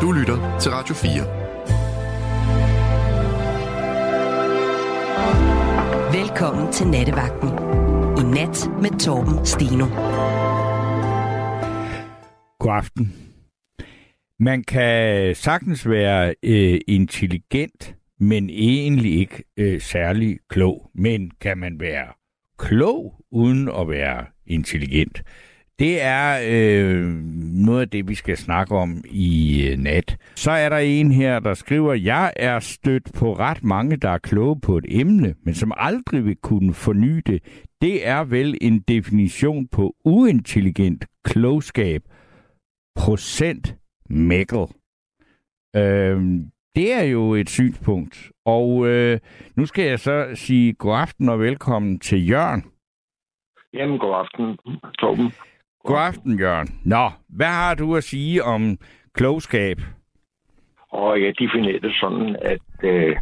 Du lytter til Radio 4. Velkommen til Nattevagten. I nat med Torben Steno. God aften. Man kan sagtens være øh, intelligent, men egentlig ikke øh, særlig klog. Men kan man være klog uden at være intelligent? Det er øh, noget af det, vi skal snakke om i øh, nat. Så er der en her, der skriver, jeg er stødt på ret mange, der er kloge på et emne, men som aldrig vil kunne forny det. Det er vel en definition på uintelligent klogskab. Procent mækkel. Øh, det er jo et synspunkt. Og øh, nu skal jeg så sige god aften og velkommen til Jørgen. Jamen, god aften, Torben. God aften, Jørgen. Nå, hvad har du at sige om klogskab? Og jeg definerer det sådan, at øh,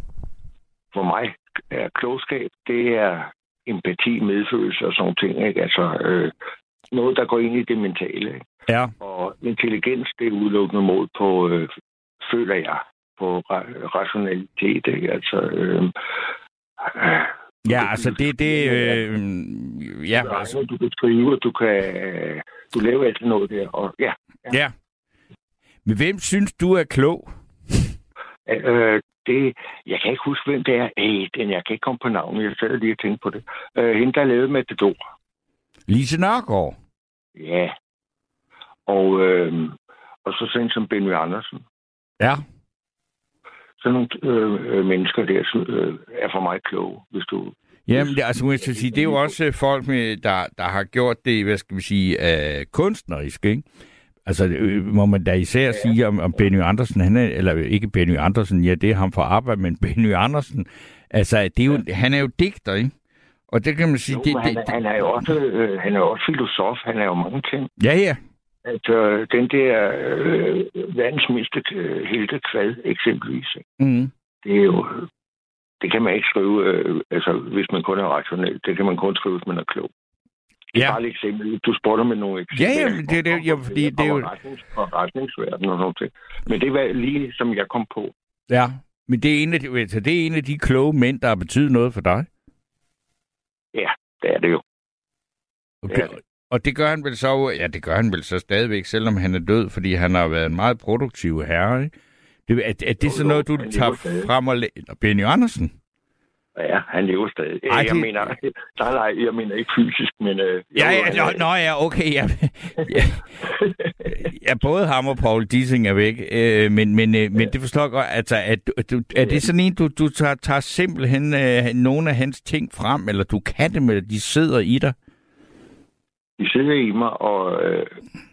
for mig er klogskab, det er empati, medfølelse og sådan ting. Ikke? Altså øh, noget, der går ind i det mentale. Ikke? Ja. Og intelligens, det er udelukkende mål på, øh, føler jeg, på ra- rationalitet. Ikke? Altså, øh, øh, Ja, altså det, det, øh, ja. Du, altså. du kan skrive, du kan, du laver altid noget der, og ja. Ja. ja. Men hvem synes du er klog? Øh, det, jeg kan ikke huske, hvem det er. Ej, den, jeg kan ikke komme på navnet. Jeg sad lige og tænkte på det. Øh, hende, der lavede med det dår. Lise Nørgaard? Ja. Og, øh, og så sådan som Benny Andersen. Ja. Sådan nogle øh, mennesker der øh, er for mig kloge, hvis du... Jamen, det, altså, jeg sige, det er jo også folk, med, der, der har gjort det, hvad skal vi sige, øh, kunstnerisk, ikke? Altså, må man da især ja, sige om, om Benny Andersen, han er, eller ikke Benny Andersen, ja, det er ham for arbejde, men Benny Andersen, altså, det er jo, ja. han er jo digter, ikke? Og det kan man sige... Jo, det, han, det, han er jo også, øh, han er også filosof, han er jo mange ting. Ja, ja. Altså, den der øh, verdens mindste øh, helte kvad, eksempelvis. Mm. Det er jo... Det kan man ikke skrive, øh, altså, hvis man kun er rationel. Det kan man kun skrive, hvis man er klog. Ja. Bare et eksempel. Du spotter med nogle eksempler. Ja, ja, det, det, ja, fordi det er jo... Retnings, retningsverden og sådan noget. Men det var lige, som jeg kom på. Ja, men det er en af de, altså, det er en af de kloge mænd, der har betydet noget for dig. Ja, det er det jo. Okay. Det er det. Og det gør han vel så, ja, det gør han vel så stadigvæk, selvom han er død, fordi han har været en meget produktiv herre, ikke? Det, er, er det jo, sådan noget, du tager frem og læser? Benny Andersen? Ja, han lever stadig. Ej, jeg, det... mener, nej, nej, jeg mener ikke fysisk, men... Øh, ja, ja, nå, nå, ja, okay. Ja, ja, ja, både ham og Paul Dissing er væk, øh, men, men, øh, men det forstår jeg godt. Altså, at, du, er det sådan en, du, du tager, tager simpelthen øh, nogle af hans ting frem, eller du kan dem, eller de sidder i dig? De sidder i mig, og, øh,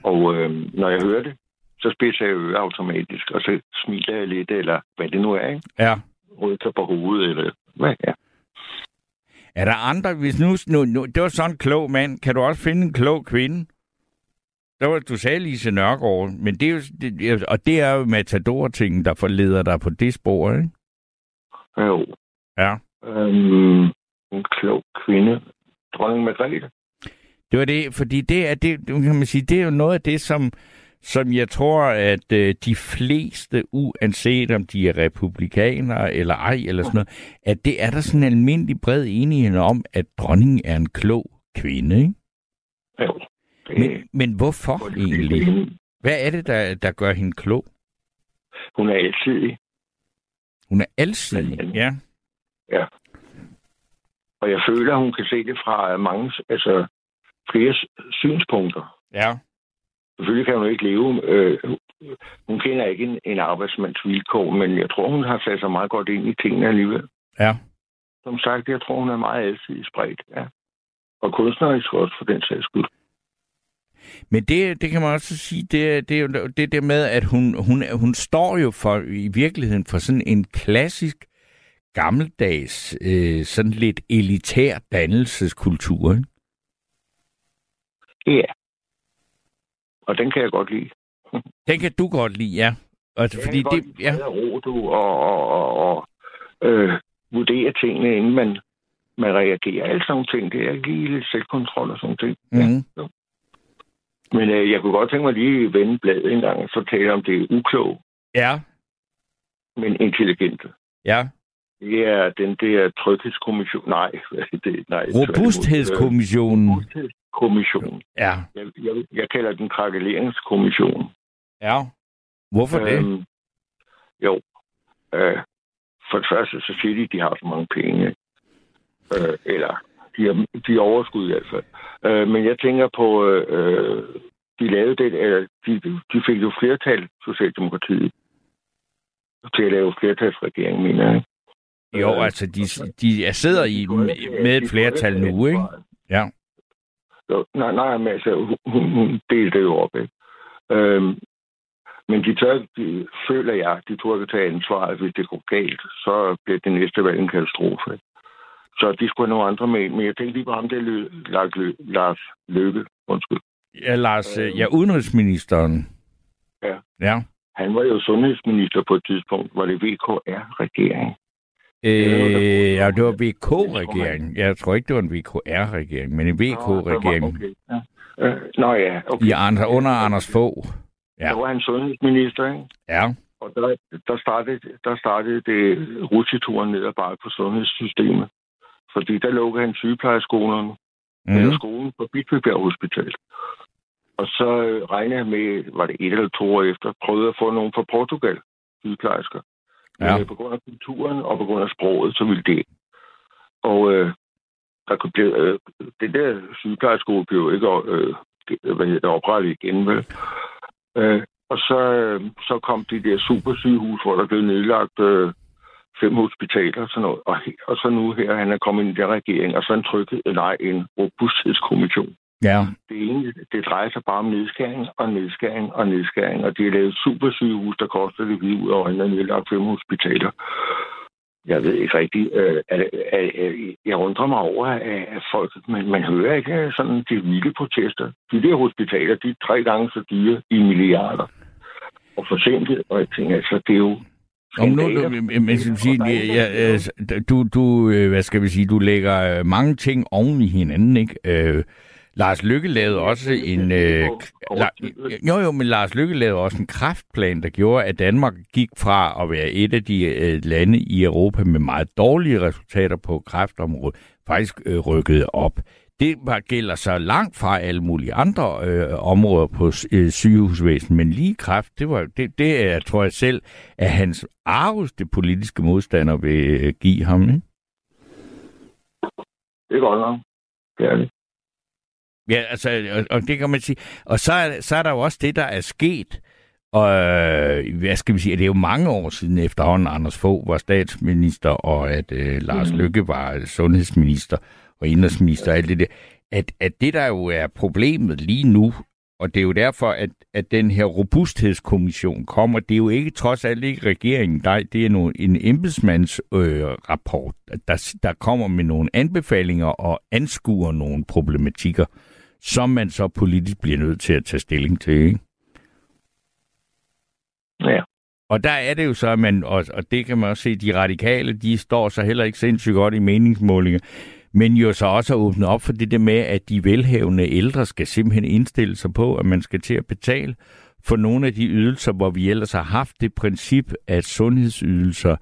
og øh, når jeg hører det, så spidser jeg øre automatisk, og så smiler jeg lidt, eller hvad det nu er, ikke? Ja. Rykker på hovedet, eller hvad, ja. Er der andre, hvis nu, nu, nu, det var sådan en klog mand, kan du også finde en klog kvinde? Der var, du sagde Lise Nørgaard, men det er jo, det, og det er jo matador-tingen, der forleder dig på det spor, ikke? Jo. Ja. Øhm, en klog kvinde. Dronning Margrethe. Det var det, fordi det er, det, kan man sige, det er jo noget af det, som, som jeg tror, at øh, de fleste, uanset om de er republikanere eller ej, eller sådan noget, at det er der sådan en almindelig bred enighed om, at dronningen er en klog kvinde, ikke? Jo. Men, men hvorfor egentlig? Hvad er det, der, der gør hende klog? Hun er alsidig. Hun er alsidig, ja. Ja. Og jeg føler, hun kan se det fra mange, altså flere synspunkter. Ja. Selvfølgelig kan hun ikke leve. Øh, hun kender ikke en, en arbejdsmands vilkår, men jeg tror, hun har sat sig meget godt ind i tingene alligevel. Ja. Som sagt, jeg tror, hun er meget alsidig spredt. Ja. Og kunstnerisk også for den sags skyld. Men det, det kan man også sige, det, det er det der med, at hun, hun, hun står jo for i virkeligheden for sådan en klassisk gammeldags, øh, sådan lidt elitær dannelseskultur. Ikke? Ja. Og den kan jeg godt lide. Den kan du godt lide, ja. Altså, jeg fordi kan det, godt ja. ro, du, og, og, og, og øh, vurdere tingene, inden man, man reagerer. Alle sådan ting, det er lige lidt selvkontrol og sådan ting. Mm-hmm. Ja, Men øh, jeg kunne godt tænke mig lige at vende bladet en gang, og så tale om det ukloge. Ja, men intelligente. ja. Det er den der tryghedskommission. Nej, det, nej. Robusthedskommissionen. Robusthedskommission. Ja, Jeg, jeg, jeg kalder den krakeleringskommission. ja. Hvorfor det? Øhm, jo. Øh, for det første, så siger de, at de har så mange penge. Øh, eller, de har, de har overskud i hvert fald. Øh, men jeg tænker på, øh, de lavede det, eller de, de fik jo flertal, Socialdemokratiet, til at lave flertalsregering, mener jeg. Jo, altså, de, de er sidder i, med, med et flertal nu, ikke? Ja. Jo, nej, nej, men altså, hun, hun, delte det jo op, ikke? Øhm, men de, tør, de føler jeg, de turde tage ansvar, at hvis det går galt, så bliver det næste valg en katastrofe. Så de skulle have nogle andre med, men jeg tænkte lige på ham, det er Lø- Lars, Lø, Lars Løkke, undskyld. Ja, Lars, øh, ja, udenrigsministeren. Ja. Ja. Han var jo sundhedsminister på et tidspunkt, hvor det VKR-regering. Øh, ja, det var VK-regeringen. Jeg tror ikke, det var en VKR-regering, men en VK-regering. Okay. Ja. Øh, nå ja, okay. I Anders, under Anders Fogh. Ja. Så var han sundhedsminister, ikke? Ja. Og der, der, startede, der startede det rutsjeturen ned ad bakke på sundhedssystemet. Fordi der lukkede han sygeplejeskolerne, mm. eller skolen på Bispebjerg Hospital. Og så øh, regnede jeg med, var det et eller to år efter, prøvede at få nogen fra Portugal, sygeplejersker. Ja. Men på grund af kulturen og på grund af sproget, så ville det. Og øh, der kunne blive, øh, det der sygeplejerskole blev jo ikke øh, hvad hedder oprettet igen, vel? Øh, og så, øh, så kom de der supersygehus, hvor der blev nedlagt øh, fem hospitaler og sådan noget. Og, og så nu her, han er kommet ind i den regering, og så en trykket, øh, nej, en robusthedskommission. Ja. Det ene, det drejer sig bare om nedskæring og nedskæring og nedskæring, og det er lavet supersygehus, der koster det lige ud af øjnene, og nedlagt fem hospitaler. Jeg ved ikke rigtigt. Øh, er, er, er, jeg undrer mig over, at, at folk, man, man hører ikke øh, sådan de vilde protester. De der hospitaler, de er tre gange så dyre i milliarder. Og forsinket, og jeg tænker, altså, det er jo Om nu, du, men, skal sige, ja, øh, du, du, øh, hvad skal vi sige, du lægger øh, mange ting oven i hinanden, ikke? Øh, Lars Lykke lavede også en... Øh, la, jo, jo, men Lars Lykke lavede også en kraftplan, der gjorde, at Danmark gik fra at være et af de øh, lande i Europa med meget dårlige resultater på kræftområdet, faktisk øh, rykket op. Det var, gælder så langt fra alle mulige andre øh, områder på øh, sygehusvæsenet, men lige kræft, det, var, det, det er, tror jeg selv, at hans arveste politiske modstander vil øh, give ham. Ikke? Det er godt nok. Det er det. Ja, altså, og, og det kan man sige. Og så er, så er der jo også det, der er sket. Og øh, hvad skal vi sige, det er jo mange år siden efterhånden, Anders Fogh var statsminister, og at øh, Lars Mhm. Lykke var sundhedsminister og indrigsminister og alt det der. At, at det, der jo er problemet lige nu, og det er jo derfor, at, at den her robusthedskommission kommer, det er jo ikke trods alt ikke regeringen, der, det er nogle, en embedsmandsrapport, øh, rapport, der, der kommer med nogle anbefalinger og anskuer nogle problematikker, som man så politisk bliver nødt til at tage stilling til. Ikke? Ja. Og der er det jo så, at man, og, og det kan man også se, de radikale, de står så heller ikke sindssygt godt i meningsmålinger, men jo så også har åbnet op for det der med, at de velhavende ældre skal simpelthen indstille sig på, at man skal til at betale for nogle af de ydelser, hvor vi ellers har haft det princip, at sundhedsydelser,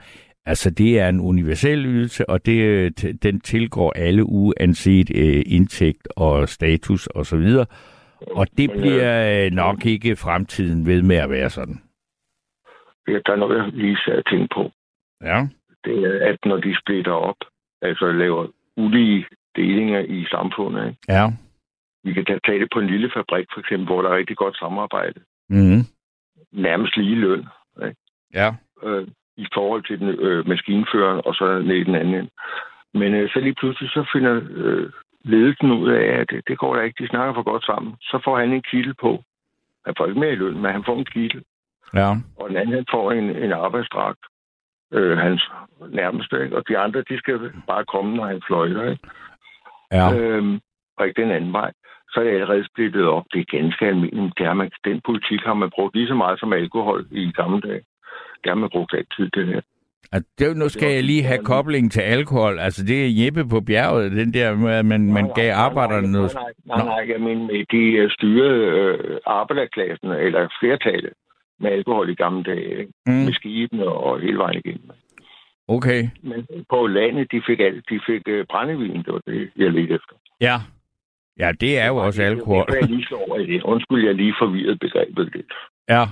altså det er en universel ydelse, og det, øh, den tilgår alle uanset øh, indtægt og status osv., og, så videre. og det bliver øh, nok ikke fremtiden ved med at være sådan. Ja, der er noget, jeg lige sad tænke på. Ja. Det er, at når de splitter op, altså laver ulige delinger i samfundet, ikke? Ja. vi kan tage det på en lille fabrik, for eksempel, hvor der er rigtig godt samarbejde. Mm-hmm. Nærmest lige løn Ja. øh, i forhold til den øh, maskinføreren, og så ned i den anden ende. Men øh, så lige pludselig så finder øh, ledelsen ud af, at det, det går da ikke, de snakker for godt sammen. Så får han en kittel på. Han får ikke mere i løn, men han får en kittel. Ja. Og den anden han får en, en arbejdsdragt. Øh, hans nærmeste, ikke? Og de andre, de skal bare komme, når han fløjter, ikke? Ja. Øhm, og ikke den anden vej. Så er det allerede splittet op. Det er ganske almindeligt. Det har man, den politik har man brugt lige så meget som alkohol i gamle dage. Det har man brugt altid, det her. Altså, det, nu skal jeg lige have kobling til alkohol. Altså, det er Jeppe på bjerget, den der med, at man, man gav arbejderne noget... Nej, nej, nej, nej, jeg mener, de øh, styrede øh, arbejderklassen, eller flertallet, med alkohol i gamle dage. Ikke? Mm. Med skibene og hele vejen igennem. Okay. Men på landet, de fik, alt, de fik uh, brændevin, det var det, jeg ledte efter. Ja. Ja, det er jo også alkohol. Det, det, jeg lige slår over i det. Undskyld, jeg lige forvirret begrebet lidt. Ja.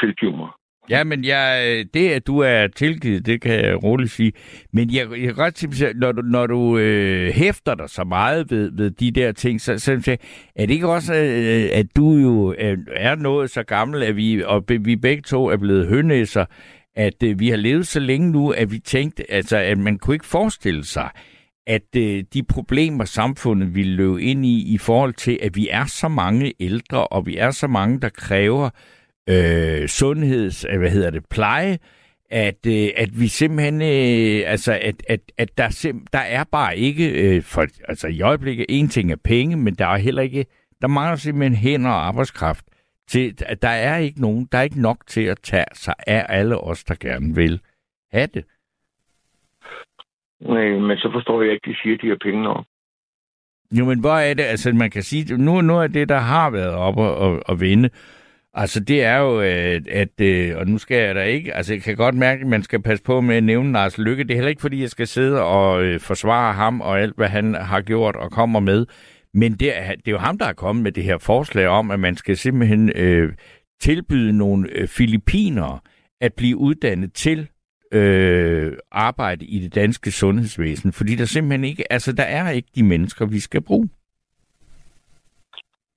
Tilgiv mig. Ja, men jeg, det, at du er tilgivet, det kan jeg roligt sige. Men jeg, jeg kan godt sige, når du, når du øh, hæfter dig så meget ved, ved de der ting, så, så er det ikke også, øh, at du jo øh, er noget så gammel, at vi, og vi begge to er blevet hønæsser, at øh, vi har levet så længe nu, at vi tænkte, altså, at man kunne ikke forestille sig, at øh, de problemer, samfundet ville løbe ind i, i forhold til, at vi er så mange ældre, og vi er så mange, der kræver øh, sundheds, øh, hvad hedder det, pleje, at, øh, at vi simpelthen, øh, altså, at, at, at der, sim, der er bare ikke, øh, for, altså i øjeblikket, en ting er penge, men der er heller ikke, der mangler simpelthen hænder og arbejdskraft. Til, at der er ikke nogen, der er ikke nok til at tage sig af alle os, der gerne vil have det. Nej, men så forstår jeg ikke, de siger, de har penge nok. Jo, men hvor er det? Altså, man kan sige, nu, nu er det, der har været op og, og, og vinde, Altså, det er jo, øh, at, at, og nu skal jeg da ikke, altså jeg kan godt mærke, at man skal passe på med at nævne Lars Lykke. Det er heller ikke, fordi jeg skal sidde og øh, forsvare ham og alt, hvad han har gjort og kommer med. Men det er, det er jo ham, der er kommet med det her forslag om, at man skal simpelthen øh, tilbyde nogle øh, at blive uddannet til øh, arbejde i det danske sundhedsvæsen. Fordi der simpelthen ikke, altså der er ikke de mennesker, vi skal bruge.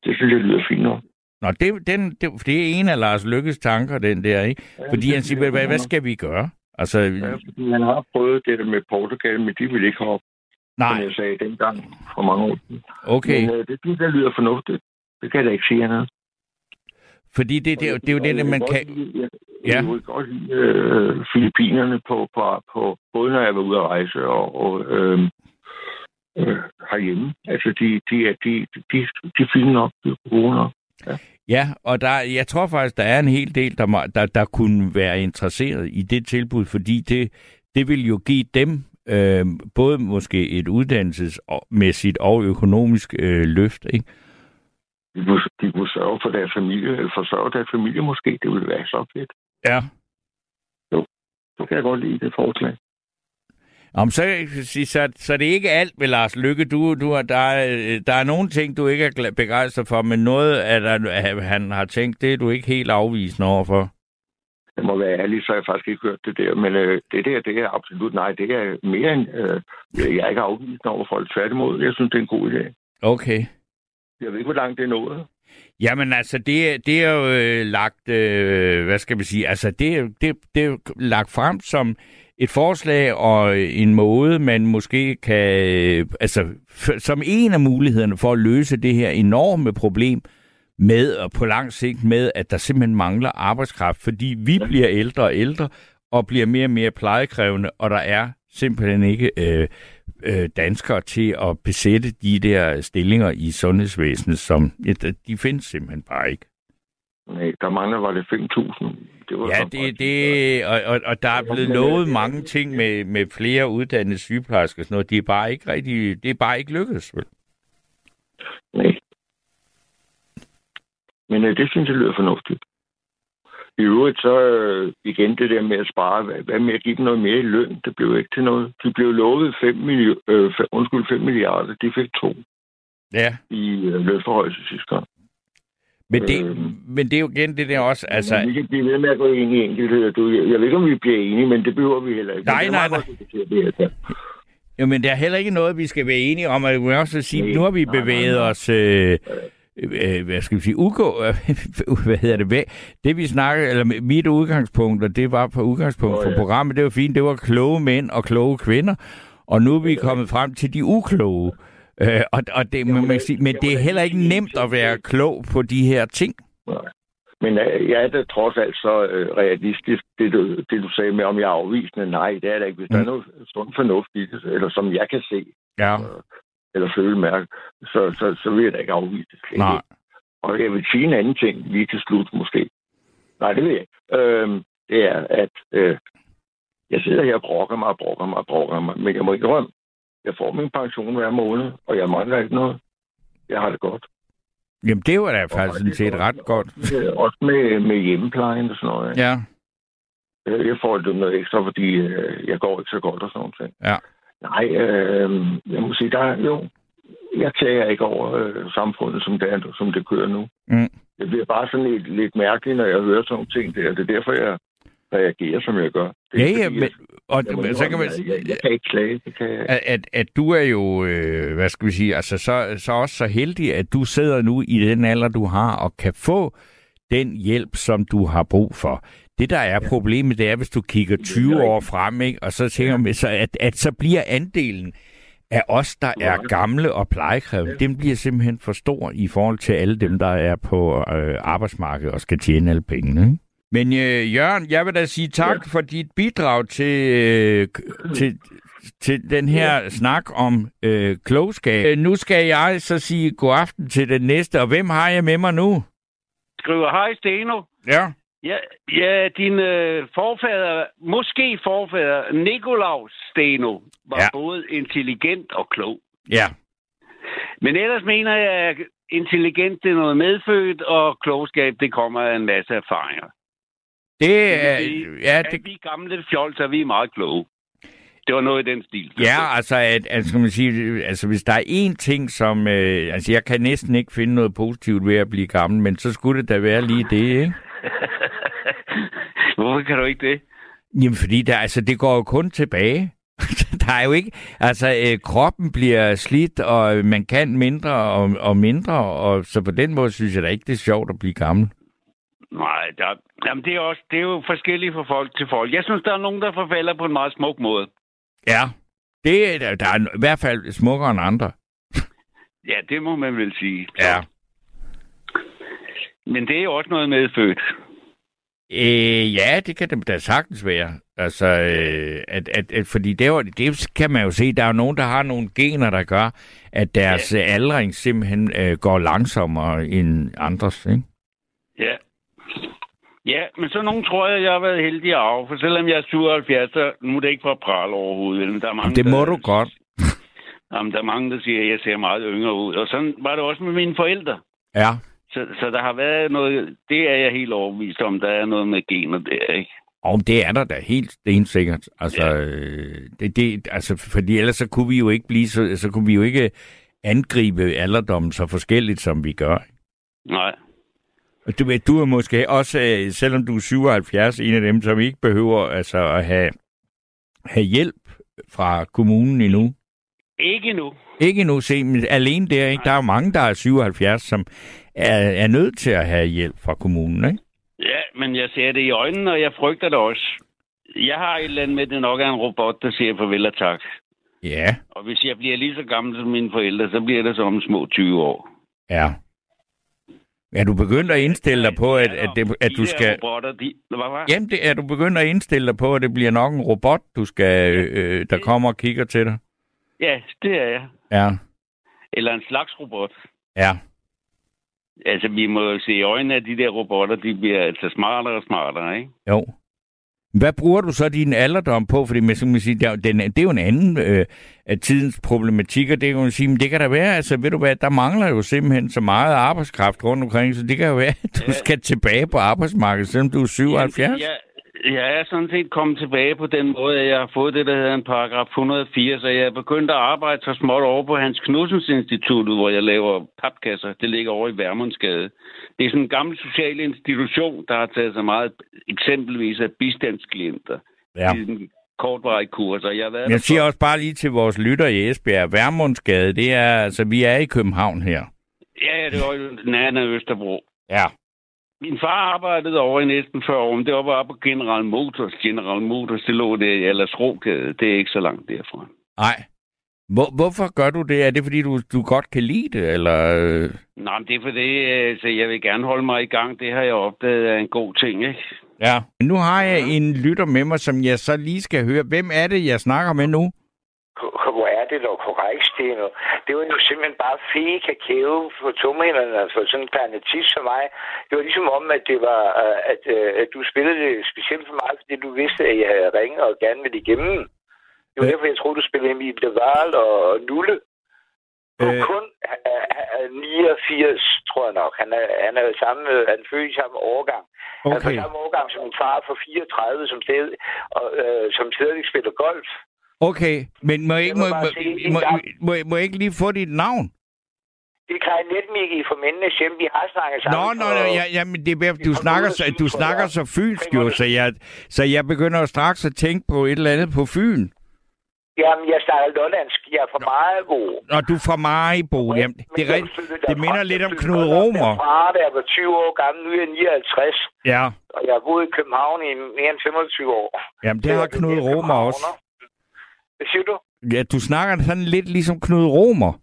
Det synes jeg lyder fint nok. Nå, det, den, det, det er en af Lars Lykkes tanker, den der, ikke? Ja, fordi det han siger, hvad, hvad skal vi gøre? Altså, Ja, fordi han har prøvet det der med Portugal, men de vil ikke hoppe, som nej, jeg sagde dengang for mange år siden. okay. Men øh, det synes jeg lyder fornuftigt. Det kan jeg da ikke sige andet. Fordi det, det, er jo- det er jo det, der man kan... Jeg, Ja. jeg kunne godt lide øh, Filippinerne på, på, på, både når jeg var ude at rejse og, og øh, øh, herhjemme. Altså, de, de, er, de, de, de er fine nok, de er gode nok. Ja, og der, jeg tror faktisk, der er en hel del, der, må- der, der kunne være interesseret i det tilbud, fordi det, det vil jo give dem øh, både måske et uddannelsesmæssigt og økonomisk øh, løft, ikke? De kunne, de kunne sørge for deres familie, eller forsørge deres familie måske. Det ville være så fedt. Ja. Så kan jeg godt lide det forslag. Om så, så, så det er ikke alt med Lars Lykke. Du, du, er- der, er, der er nogle ting, du ikke er begejstret for, men noget, at, at han har tænkt, det er du ikke helt afvisende overfor. Jeg må være ærlig, så har jeg faktisk ikke hørt det der. Men øh, det der, det er absolut nej. Det er mere end... Øh, jeg er ikke afvisende over folk. Tværtimod, jeg synes, det er en god idé. Okay. Jeg ved ikke, hvor langt det er nået. Jamen altså, det, det er jo øh, lagt, øh, hvad skal vi sige, altså det, det, det er jo lagt frem som et forslag og en måde, man måske kan, altså som en af mulighederne for at løse det her enorme problem med, og på lang sigt med, at der simpelthen mangler arbejdskraft, fordi vi bliver ældre og ældre, og bliver mere og mere plejekrævende, og der er simpelthen ikke øh, øh, danskere til at besætte de der stillinger i sundhedsvæsenet, som ja, de- de findes simpelthen bare ikke. Nej, der mangler var det 5.000. Det var Ja, det, det, og, og, og der er blevet lovet mange ting med, med flere uddannede sygeplejersker og sådan noget. Det er bare ikke rigtig, det er bare ikke lykkedes. Vel? Nej. Men øh, det synes jeg lyder fornuftigt. I øvrigt så øh, igen det der med at spare. Hvad, hvad med at give dem noget mere i løn? Det blev ikke til noget. De blev lovet 5, milli- øh, undskyld, 5 milliarder. De fik to Ja, i øh, lønforhøjelse sidste gang. Men det, Øhm. men det er jo igen det der også, altså, vi kan blive ved med at gå ind i enkeltheder. Du, jeg, jeg ved ikke, om vi bliver enige, men det behøver vi heller ikke. Nej, er nej, diskuterer det her. jo, men der er heller ikke noget, vi skal være enige om, jeg vil også sige, Nej, nu har vi nej, nej, bevæget nej. os, øh, øh, hvad skal vi sige, ugå, hvad hedder det, det vi snakkede, eller mit udgangspunkt, og det var på udgangspunkt for ja. programmet, det var fint, det var kloge mænd og kloge kvinder, og nu er vi kommet frem til de ukloge. Øh, og, og det, man, man sige, men det er heller ikke nemt at være klog på de her ting. Nej. Men øh, jeg er da trods alt så øh, realistisk, det du, det du sagde med, om jeg er afvisende. Nej, det er der ikke. Hvis mm. der er Mm. noget sund fornuft i det, eller som jeg kan se, Ja, eller føle mærke, så, så, så vil jeg da ikke afvise det. slet nej. Og jeg vil sige en anden ting lige til slut måske. Nej, det vil jeg ikke. Øhm, det er, at øh, jeg sidder her og brokker mig og brokker mig og brokker mig, men jeg må ikke rømme. Jeg får min pension hver måned, og jeg mangler ikke noget. Jeg har det godt. Jamen, det var da faktisk sådan set ret godt. Øh, Også med, med hjemmeplejen og sådan noget. Ja. Ja, Jeg får lidt noget ekstra, fordi øh, jeg går ikke så godt og sådan noget. ja. Nej, øh, jeg må sige, der er jo... Jeg tager ikke over øh, samfundet, som det, er, som det kører nu. Mm. Det bliver bare sådan lidt, lidt mærkeligt, når jeg hører sådan nogle ting der. Det er derfor, jeg reagerer, som jeg gør. Det Ja, ja, men, og jeg, må så kan man jeg, jeg kan ikke klage. Det kan jeg. at, at, at du er jo, øh, hvad skal vi sige, altså så, så også så heldig, at du sidder nu i den alder, du har, og kan få den hjælp, som du har brug for. Det, der er problemet, det er, hvis du kigger 20 år frem, ikke, og så tænker man, så at, at så bliver andelen af os, der er gamle og plejekrævende, den bliver simpelthen for stor i forhold til alle dem, der er på øh, arbejdsmarkedet og skal tjene alle pengene. Ikke? Men øh, Jørgen, jeg vil da sige tak ja. for dit bidrag til, øh, til, til den her ja. snak om øh, klogskab. Øh, nu skal jeg så sige god aften til den næste, og hvem har jeg med mig nu? skriver, hej Steno. Ja. Ja, ja din øh, forfader, måske forfader, Nikolaus Steno, var ja. både intelligent og klog. Ja. Men ellers mener jeg, at intelligent det er noget medfødt, og klogskab det kommer af en masse erfaringer. Det er, ja, det, vi gamle fjols er vi meget kloge. Det var noget i den stil. Ja, altså, at, at, skal man sige, altså hvis der er én ting, som... Øh, altså, jeg kan næsten ikke finde noget positivt ved at blive gammel, men så skulle det da være lige det, ikke? Hvorfor kan du ikke det? Jamen, fordi der, altså, det går jo kun tilbage. der er jo ikke... Altså, øh, kroppen bliver slidt, og man kan mindre og, og mindre, og så på den måde synes jeg da ikke, det er sjovt at blive gammel. Nej, der, jamen det, er også, det er jo forskelligt fra folk til folk. Jeg synes, der er nogen, der forfalder på en meget smuk måde. Ja. Det er, der- der er i hvert fald smukkere end andre. Ja, det må man vel sige. Ja. Men det er jo også noget medfødt. Øh, ja, det kan det da sagtens være. Altså, øh, at, at, at, fordi det, var, det kan man jo se, der er jo nogen, der har nogle gener, der gør, at deres ja. aldring simpelthen øh, går langsommere end andres, ikke? Ja. Ja, men så nogen tror jeg, jeg har været heldig arve. For selvom jeg er 77, så nu er det ikke for at prale overhovedet. Men der er mange, Det må der, du godt. Jamen, der er mange, der siger, at jeg ser meget yngre ud. Og sådan var det også med mine forældre. Ja. Så, så der har været noget... Det er jeg helt overbevist om. Der er noget med gener der, ikke? Og det er der da helt stensikkert. Altså, Ja. øh, det, det, altså, fordi ellers så kunne vi jo ikke blive så, så kunne vi jo ikke angribe alderdommen så forskelligt, som vi gør. Nej. Du, ved, du er måske også, øh, selvom du er 77, en af dem, som ikke behøver altså, at have, have hjælp fra kommunen endnu. Ikke nu. Ikke nu, se, men alene der, ikke? Der er jo mange, der er 77, som er, er nødt til at have hjælp fra kommunen, ikke? Ja, men jeg ser det i øjnene, og jeg frygter det også. Jeg har et eller andet med, det nok er en robot, der siger farvel og tak. Ja, Og hvis jeg bliver lige så gammel som mine forældre, så bliver det som små 20 år. ja. Er du begyndt at indstille dig på, at, at, det, at du skal... Robotter, de... Jamen, det, er du begyndt at indstille dig på, at det bliver nok en robot, du skal, øh, der kommer og kigger til dig? Ja, det er jeg. Ja, Eller en slags robot. ja. Altså, vi må jo se i øjnene, at de der robotter, de bliver altså smartere og smartere, ikke? Jo. Hvad bruger du så din alderdom på? Fordi man, man sige, det, er, jo- den, det er jo en anden øh, af tidens problematik, og det kan man sige, men det kan da være, altså ved du hvad, der mangler jo simpelthen så meget arbejdskraft rundt omkring, så det kan jo være, at du Ja. skal tilbage på arbejdsmarkedet, selvom du er 77. Jeg, jeg er sådan set kommet tilbage på den måde, at jeg har fået det, der hedder en paragraf 104, så jeg er begyndt at arbejde så småt over på Hans Knudsens Instituttet, hvor jeg laver papkasser. Det ligger over i Værmundsgade. Det er sådan en gammel social institution, der har taget sig meget eksempelvis af bistandsklienter. Ja. I en kortvarig kurs, og jeg har været Jeg siger for- også bare lige til vores lytter i Esbjerg, Værmundsgade, det er, altså vi er i København her. Ja, det var jo nærheden af Østerbro. Ja. Min far arbejdede over i næsten 40 år, men det var bare på General Motors. General Motors, det lå der i Allersrogade. Det er ikke så langt derfra. Nej. Hvor, hvorfor gør du det? Er det, fordi du, du godt kan lide det, eller... øh? Nej, men det er fordi, altså, jeg vil gerne holde mig i gang. Det har jeg opdaget er en god ting, ikke? Ja. Nu har jeg en lytter med mig, som jeg så lige skal høre. Hvem er det, jeg snakker med nu? Hvor er det dog korrekt, Steno? Det var jo simpelthen bare fede kakao for tumhænderne, for sådan en planetist som mig. Det var ligesom om, at det var, øh, at, øh, at du spillede det specielt for mig, fordi du vidste, at jeg havde ringet og gerne ville igennem. Det var Ja. derfor, jeg troede, du spillede Emil de Waal og Nulle. Øh, kun uh, 89, tror jeg nok. Han er, han er samme, han er født i samme årgang. Okay. Han er samme årgang som min far for 34, som, sted, og, uh, som stadig spiller golf. Okay, men må jeg, ikke, må, må, må, må, må jeg ikke lige få dit navn? Det er Kai Netmik i Mændenes Hjem. Vi har snakket sammen. Nå, nå, nå ja, ja, men det er, du, snakker, så, du snakker så fynsk jo, så jeg, så jeg begynder straks at tænke på et eller andet på Fyn. Jamen, jeg snakker lollandsk. Jeg er fra Majbo. Nå, du er fra Majbo. Jamen, det, er rigt, det minder lidt om Knud Romer. Jeg far, der var 20 år gammel. Nu er jeg 59. Ja. Og jeg har boet i København i mere end 25 år. Jamen, det har Knud Romer også. Hvad siger du? Ja, du snakker sådan lidt ligesom Knud Romer.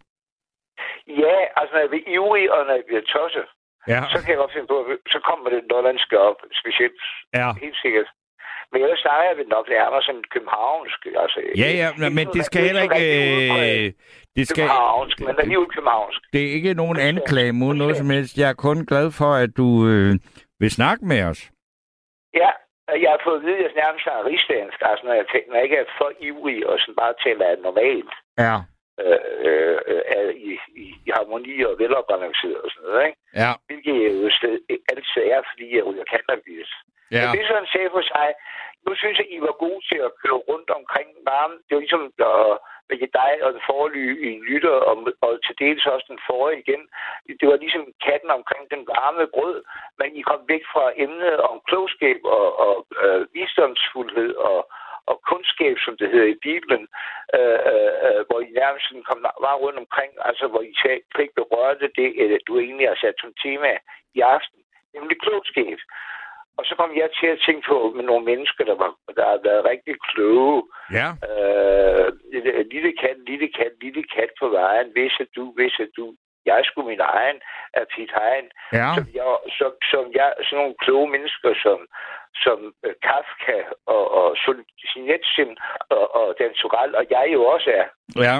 Ja, altså når jeg bliver ivrig, og når jeg bliver tosset, ja. så kan jeg godt finde på, så kommer det lollandske op, specielt. Ja. Helt sikkert. Men ellers snakker jeg nok nærmere som københavnsk. Altså, ja, ja, men, men det skal heller ikke... Øh, det skal, københavnsk, men alligevel københavnsk. Det er ikke nogen anklage mod noget som helst. Jeg er kun glad for, at du øh, vil snakke med os. Ja, jeg har fået at vide, at jeg nærmest er rigsdansk, altså når jeg, tænker, når jeg ikke er for ivrig og sådan bare taler normalt. Ja. Øh, øh, er i, i, i harmoni og velopbalanceret og sådan noget, ikke? Ja. Hvilket jeg jo altid er, fordi jeg ryger cannabis. Ja. Men det sagde for sig. Nu synes jeg, I var gode til at køre rundt omkring varme. Det var ligesom at med dig og den forrige lytter, og, og til dels også den forrige igen. Det var ligesom katten omkring den varme brød, men I kom væk fra emnet om klogskab og, og øh, visdomsfuldhed og, og kundskab, som det hedder i Bibelen, øh, øh, øh hvor I nærmest kom var rundt omkring, altså hvor I ikke berørte det, eller du egentlig har sat som tema i aften, nemlig klogskab. Og så kom jeg til at tænke på med nogle mennesker, der, var, der har været rigtig kloge. Ja. Øh, lille kat, lille kat, lille kat på vejen. Hvis du, hvis du. Jeg skulle min egen af Pete Hein. Ja. Som, jeg, som, som jeg, sådan nogle kloge mennesker som, som uh, Kafka og, og Solzhenitsyn og, og Dan Turell, og jeg jo også er. Ja.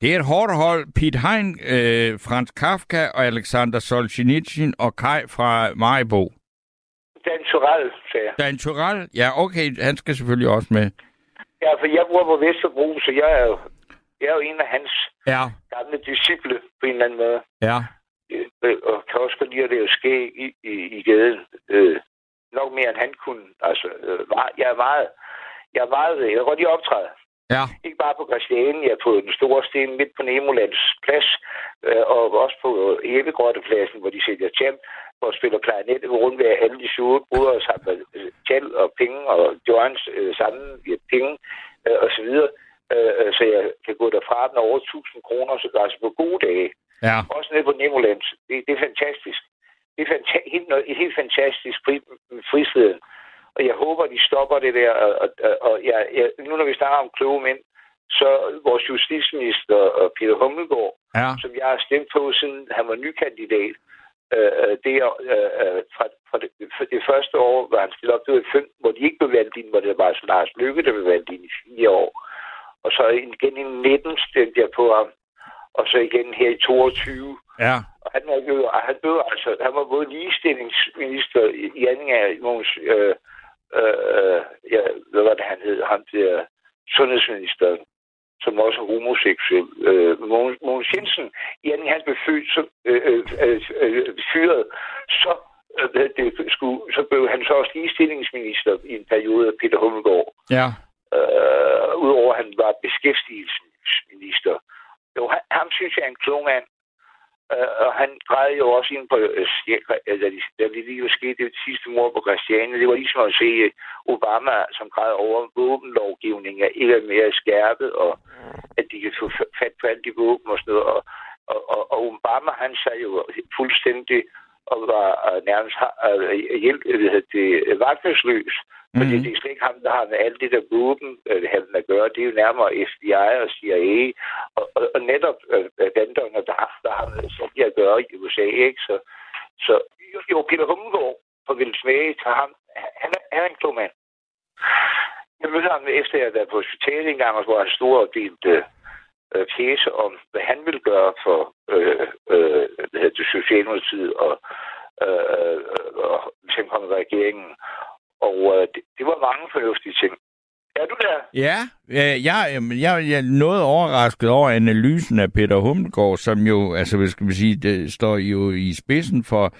Det er et hårdt hold. Pete Hein, øh, Frans Kafka og Alexander Solzhenitsyn og Kai fra Majbo. Dan Turell, sagde jeg. Dan Turell? Ja, okay. Han skal selvfølgelig også med. Ja, for jeg bor på Vesterbro, så jeg er jo, jeg er jo en af hans ja. gamle disciple på en eller anden måde. Ja. Øh, og kan også godt lide at lave skæg i, i, i gaden. Øh, nok mere, end han kunne. Altså, øh, jeg er meget... Jeg er meget... Jeg kan godt lide at optræde. Ja. Ikke bare på er på den store sten midt på Nemolands plads, øh, og også på Æbbegrottepladsen, hvor de sætter champ og spiller klarinet rundt ved alle de sure bruder og samler øh, tjal og penge og joints øh, sammen i penge øh, videre. Øh, øh, så jeg kan gå derfra med over 1000 kroner, så altså på gode dage. Ja. Også nede på Nemoland. Det, det er fantastisk. Det er fanta- helt, et helt fantastisk fri, fristed. Og jeg håber, de stopper det der. Og, og, og jeg, jeg, nu når vi snakker om kloge mænd, så vores justitsminister Peter Hummelgaard, ja. som jeg har stemt på, siden han var nykandidat, øh, det er øh, fra, fra, det, fra det første år, hvor han stillede op, det var fem, hvor de ikke blev valgt ind, hvor det var Lars Lykke, der blev valgt ind i fire år. Og så igen i 19 stemte jeg på ham, og så igen her i 22. Ja. Og han var jo, han blev, altså, han var både ligestillingsminister i, i anden af Mogens, øh, øh, ja, hvad var det, han hed, han der sundhedsminister, som også er homoseksuel. Øh, Mogens Jensen, i anden han blev født, så, øh, øh, øh, øh, fyret, så, øh, det skulle, så blev han så også ligestillingsminister i en periode af Peter Hummelgaard. Ja. Øh, Udover at han var beskæftigelsesminister. Jo, han, ham synes jeg er en klog mand. Øh, og han græd jo også ind på, uh, da, de, da det lige skete det sidste mor på Christiane. Det var ligesom at se øh, Obama, som græd over våbenlovgivningen, er ikke mere skærpet, og at de kan få fat på alle de våben og sådan noget. Og, og, og, og Obama, han sagde jo fuldstændig var uh, nærmest hjælp, det, det, vagtesløs. Mm-hmm. Fordi det er slet ikke ham, der har med alt det der våben øh, at gøre. Det er jo nærmere FBI og CIA. Og, og, og netop øh, banderne, der, der har med sådan at gøre i USA. Ikke? Så, så jo, Peter Hummelgaard fra Vildsmage til ham, han han er en klog mand. Jeg mødte ham efter, at jeg var på hospitalet en gang, hvor han stod og delte øh, pjæse om, hvad han ville gøre for øh, øh, det Socialdemokratiet og, øh, og, og, og regeringen. Og øh, det, det var mange fornuftige ting. Er du der? Ja, øh, jeg, jeg, jeg, jeg er noget overrasket over analysen af Peter Hummelgaard, som jo, altså hvad skal vi sige, det står jo i spidsen for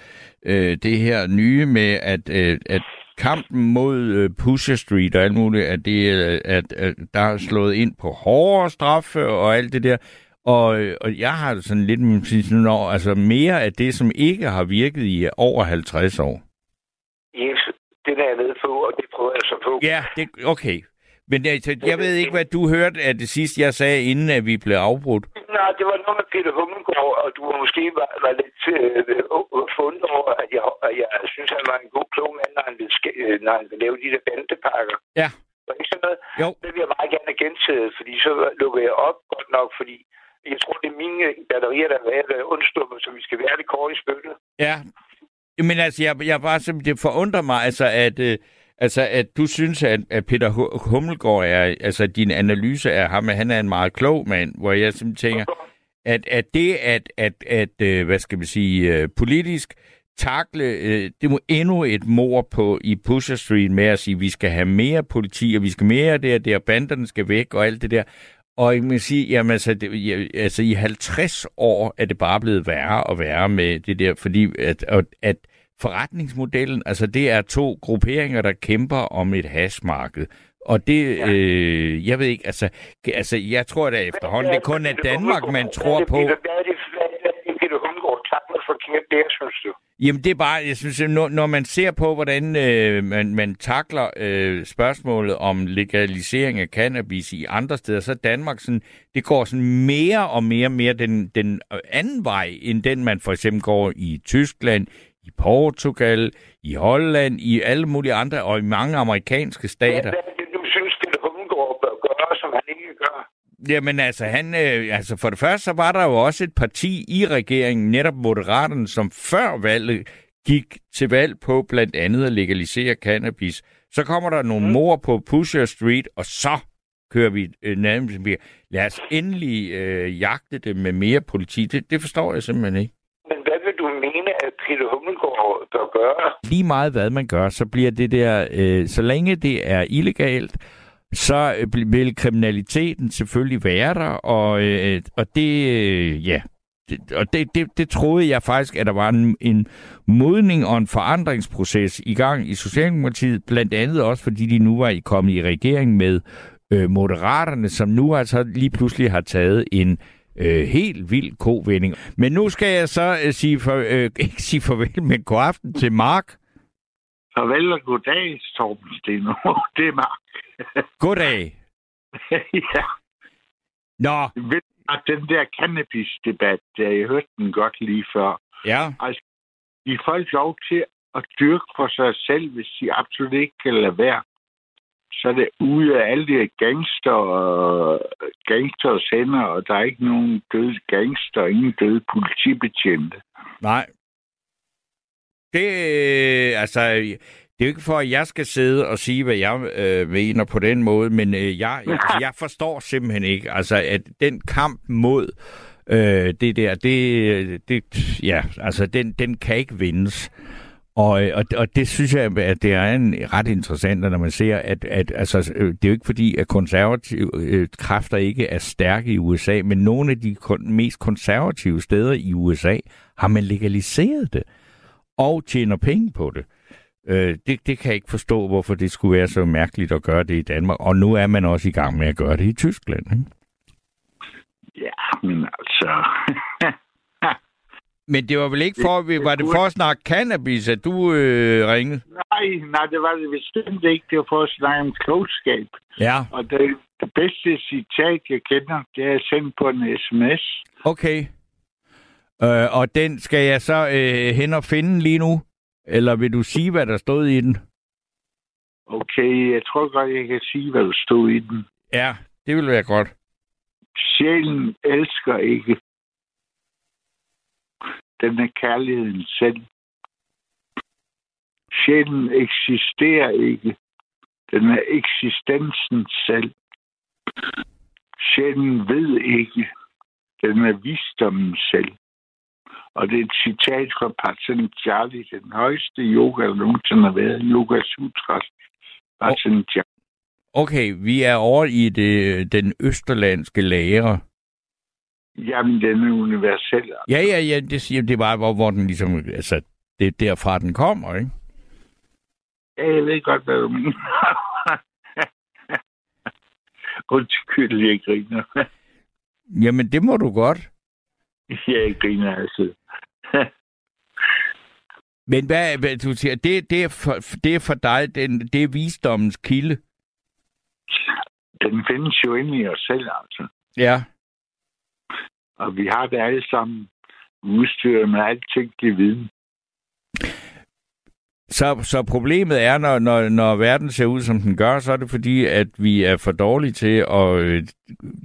øh, det her nye med, at, øh, at kampen mod øh, Pusher Street og alt muligt, at, det, øh, at, at der er slået ind på hårdere straffe og alt det der. Og, øh, og jeg har det sådan lidt sådan år, altså mere af det, som ikke har virket i over 50 år. Yes, det er jeg med på, og det prøver jeg så på. Ja, det, okay. Men jeg, jeg ved ikke, hvad du hørte af det sidste, jeg sagde, inden at vi blev afbrudt. Nej, det var noget med Peter Hummelgaard, og du var måske var, var lidt øh, fundet over, at jeg, at jeg synes, han var en god klog mand, når han ville, øh, når han ville lave de der bandepakker. Ja. Var ikke sådan noget? Jo. Det vil jeg meget gerne have gentaget, fordi så lukker jeg op godt nok, fordi jeg tror, det er mine batterier, der er ved at være undstuppet, så vi skal være lidt kort i spyttet. Ja. Men altså, jeg, jeg bare simpelthen, det forundrer mig, altså, at, øh, altså, at du synes, at, at Peter Hummelgaard er, altså, din analyse af ham, at han er en meget klog mand, hvor jeg simpelthen tænker, at, at det, at, at, at øh, hvad skal man sige, øh, politisk takle, øh, det må endnu et mor på i Pusher Street med at sige, at vi skal have mere politi, og vi skal mere af det, og det, og banderne skal væk, og alt det der. Og jeg må sige, jamen altså, det, altså i 50 år er det bare blevet værre og værre med det der, fordi at, at, at forretningsmodellen, altså det er to grupperinger, der kæmper om et hashmarked. Og det, ja. øh, jeg ved ikke, altså, altså jeg tror da efterhånden, det kun er Danmark, man tror på. Jamen det er bare, jeg synes, når, når man ser på, hvordan øh, man, man takler øh, spørgsmålet om legalisering af cannabis i andre steder, så Danmark sådan, det går sådan mere og mere mere den, den anden vej, end den man for eksempel går i Tyskland, i Portugal, i Holland, i alle mulige andre, og i mange amerikanske stater. Hvad er det, du synes, Peter Hummelgaard bør gøre, som han ikke gør? Jamen altså, han, øh, altså for det første, så var der jo også et parti i regeringen, netop Moderaterne, som før valget gik til valg på blandt andet at legalisere cannabis. Så kommer der nogle mm. mor på Pusher Street, og så kører vi øh, nærmest lad os endelig øh, jagte det med mere politi. Det, det forstår jeg simpelthen ikke. Men mene, at Peter Hummelgaard bør gøre? Lige meget hvad man gør, så bliver det der, øh, så længe det er illegalt, så øh, vil kriminaliteten selvfølgelig være der, og, øh, og det, øh, ja, det, og det, det, det troede jeg faktisk, at der var en, en modning og en forandringsproces i gang i Socialdemokratiet, blandt andet også fordi de nu var i kommet i regering med øh, Moderaterne, som nu altså lige pludselig har taget en øh, helt vild kovending. Men nu skal jeg så øh, sige, for, øh, ikke sige farvel, men god aften til Mark. Farvel og goddag, Torben Steno. Det er Mark. Goddag. ja. Nå, Ved den der cannabis-debat, der jeg hørte den godt lige før, ja. de folk lov til at dyrke for sig selv, hvis de absolut ikke kan lade være. Så er det ude af alle de her gangster og gangsters hænder, og der er ikke nogen døde gangster ingen døde politibetjente. Nej. Det, øh, altså, det er jo ikke for, at jeg skal sidde og sige, hvad jeg øh, mener på den måde, men øh, jeg, altså, jeg forstår simpelthen ikke, altså, at den kamp mod øh, det der, det, det, ja, altså, den, den kan ikke vindes. Og, øh, og, og det synes jeg, at det er en ret interessant, når man ser, at, at altså, øh, det er jo ikke fordi, at konservative øh, kræfter ikke er stærke i USA, men nogle af de kon- mest konservative steder i USA har man legaliseret det og tjener penge på det. Øh, det, det kan jeg ikke forstå, hvorfor det skulle være så mærkeligt at gøre det i Danmark. Og nu er man også i gang med at gøre det i Tyskland. Ikke? Ja, men altså... Men det var vel ikke for, var det for at snakke cannabis, at du øh, ringede? nej, nej, det var det bestemt ikke. Det var for at snakke om klogskab. Ja, Og det, det bedste citat, jeg kender, det er sendt på en sms. okay. Øh, og den skal jeg så øh, hen og finde lige nu? Eller vil du sige, hvad der stod i den? Okay, jeg tror godt, jeg kan sige, hvad der stod i den. Ja, det vil være godt. Sjælen elsker ikke. Den er kærligheden selv. Sjælen eksisterer ikke. Den er eksistensen selv. Sjælen ved ikke. Den er visdommen selv. Og det er et citat fra Patanjali, den højeste yoga, der nogensinde har været. Yoga Sutras. Patanjali. Okay, vi er over i det, øh, den østerlandske lærer. Jamen, den er universel. Ja, ja, ja, det siger det bare, hvor, hvor den ligesom, altså, det er derfra, den kommer, ikke? Ja, jeg ved godt, hvad du mener. Undskyld, jeg griner. Jamen, det må du godt. jeg griner altid. Men hvad, hvad du siger, det, det, er for, det er for dig, den, det er visdommens kilde. Den findes jo inde i os selv, altså. Ja. Og vi har det alle sammen udstyret med alt tænkelig viden. Så, så problemet er, når, når, når verden ser ud, som den gør, så er det fordi, at vi er for dårlige til at øh,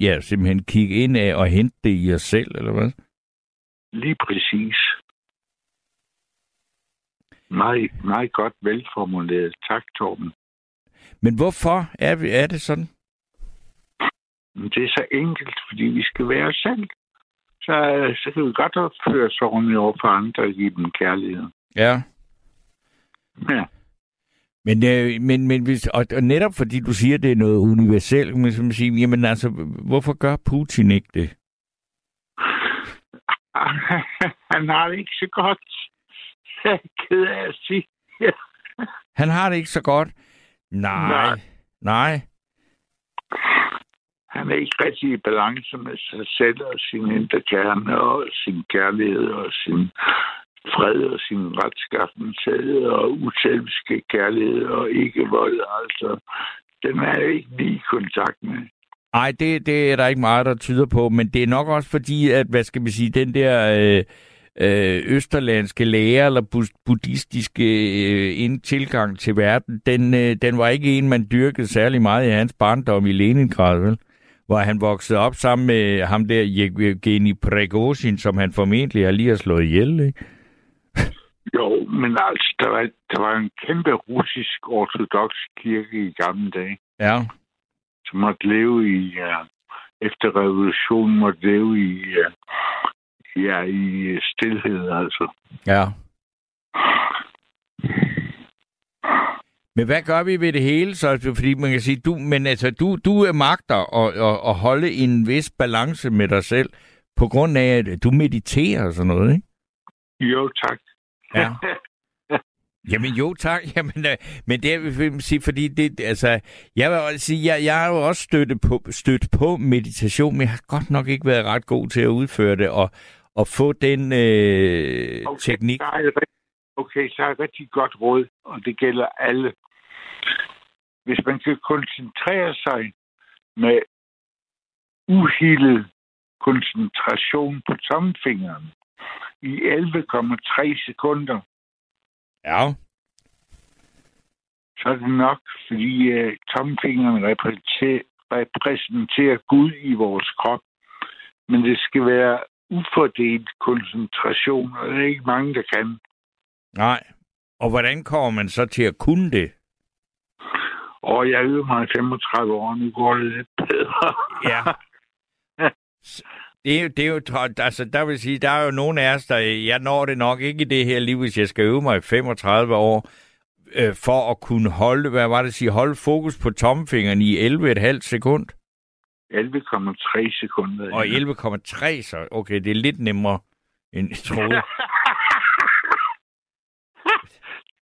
ja, simpelthen kigge ind af og hente det i os selv, eller hvad? Lige præcis. Meget, meget godt velformuleret. Tak, Torben. Men hvorfor er, vi, er det sådan? Det er så enkelt, fordi vi skal være os selv. Så, så kan vi godt opføre os ordentligt over for andre og give dem kærlighed. Ja. Ja. Men, øh, men, men hvis, og, og netop fordi du siger, at det er noget universelt, men som sige, jamen altså, hvorfor gør Putin ikke det? Han har det ikke så godt. Jeg er ked af at sige. Han har det ikke så godt. Nej. Nej. Nej. Han er ikke rigtig i balance med sig selv og sin indre kerne og sin kærlighed og sin fred og sin retskaffenhed og uselviske kærlighed og ikke vold. Altså, den er jeg ikke lige i kontakt med. Nej, det, det er der ikke meget, der tyder på, men det er nok også fordi, at, hvad skal vi sige, den der øh, øh, østerlandske lærer eller buddhistiske øh, ind- tilgang til verden, den, øh, den var ikke en, man dyrkede særlig meget i hans barndom i Leningrad, vel? Hvor han voksede op sammen med ham der Yevgeny Prigozhin, som han formentlig har lige har slået ihjel, ikke? Jo, men altså, der var, der var en kæmpe russisk ortodox kirke i gamle dage, Ja. som måtte leve i, uh, efter revolutionen måtte leve i, uh, ja, i stillhed, altså. Ja. Men hvad gør vi ved det hele så? Fordi man kan sige, du, men altså, du, du magter at, at, at holde en vis balance med dig selv, på grund af, at du mediterer og sådan noget, ikke? Jo, tak. Ja. Jamen jo, tak. Jamen, øh, men det vil jeg sige, fordi det, altså, jeg vil også sige, jeg, jeg har jo også støttet på, stødt på meditation, men jeg har godt nok ikke været ret god til at udføre det, og, og få den øh, okay, teknik. Så er okay, så er det rigtig godt råd, og det gælder alle. Hvis man kan koncentrere sig med uhildet koncentration på tomfingeren i 11,3 sekunder, Ja. så er det nok, fordi uh, tomfingeren repræsenterer, repræsenterer Gud i vores krop. Men det skal være ufordelt koncentration, og det er ikke mange, der kan. Nej. Og hvordan kommer man så til at kunne det? Og jeg øvede mig i 35 år, nu går det lidt bedre. Ja. Det er, jo, det er jo, altså der vil sige, der er jo nogen af os, der, jeg når det nok ikke i det her liv, hvis jeg skal øve mig i 35 år, øh, for at kunne holde, hvad var det at sige, holde fokus på tomfingeren i 11,5 sekund. 11,3 sekunder. Og 11,3 så, okay, det er lidt nemmere end jeg troede.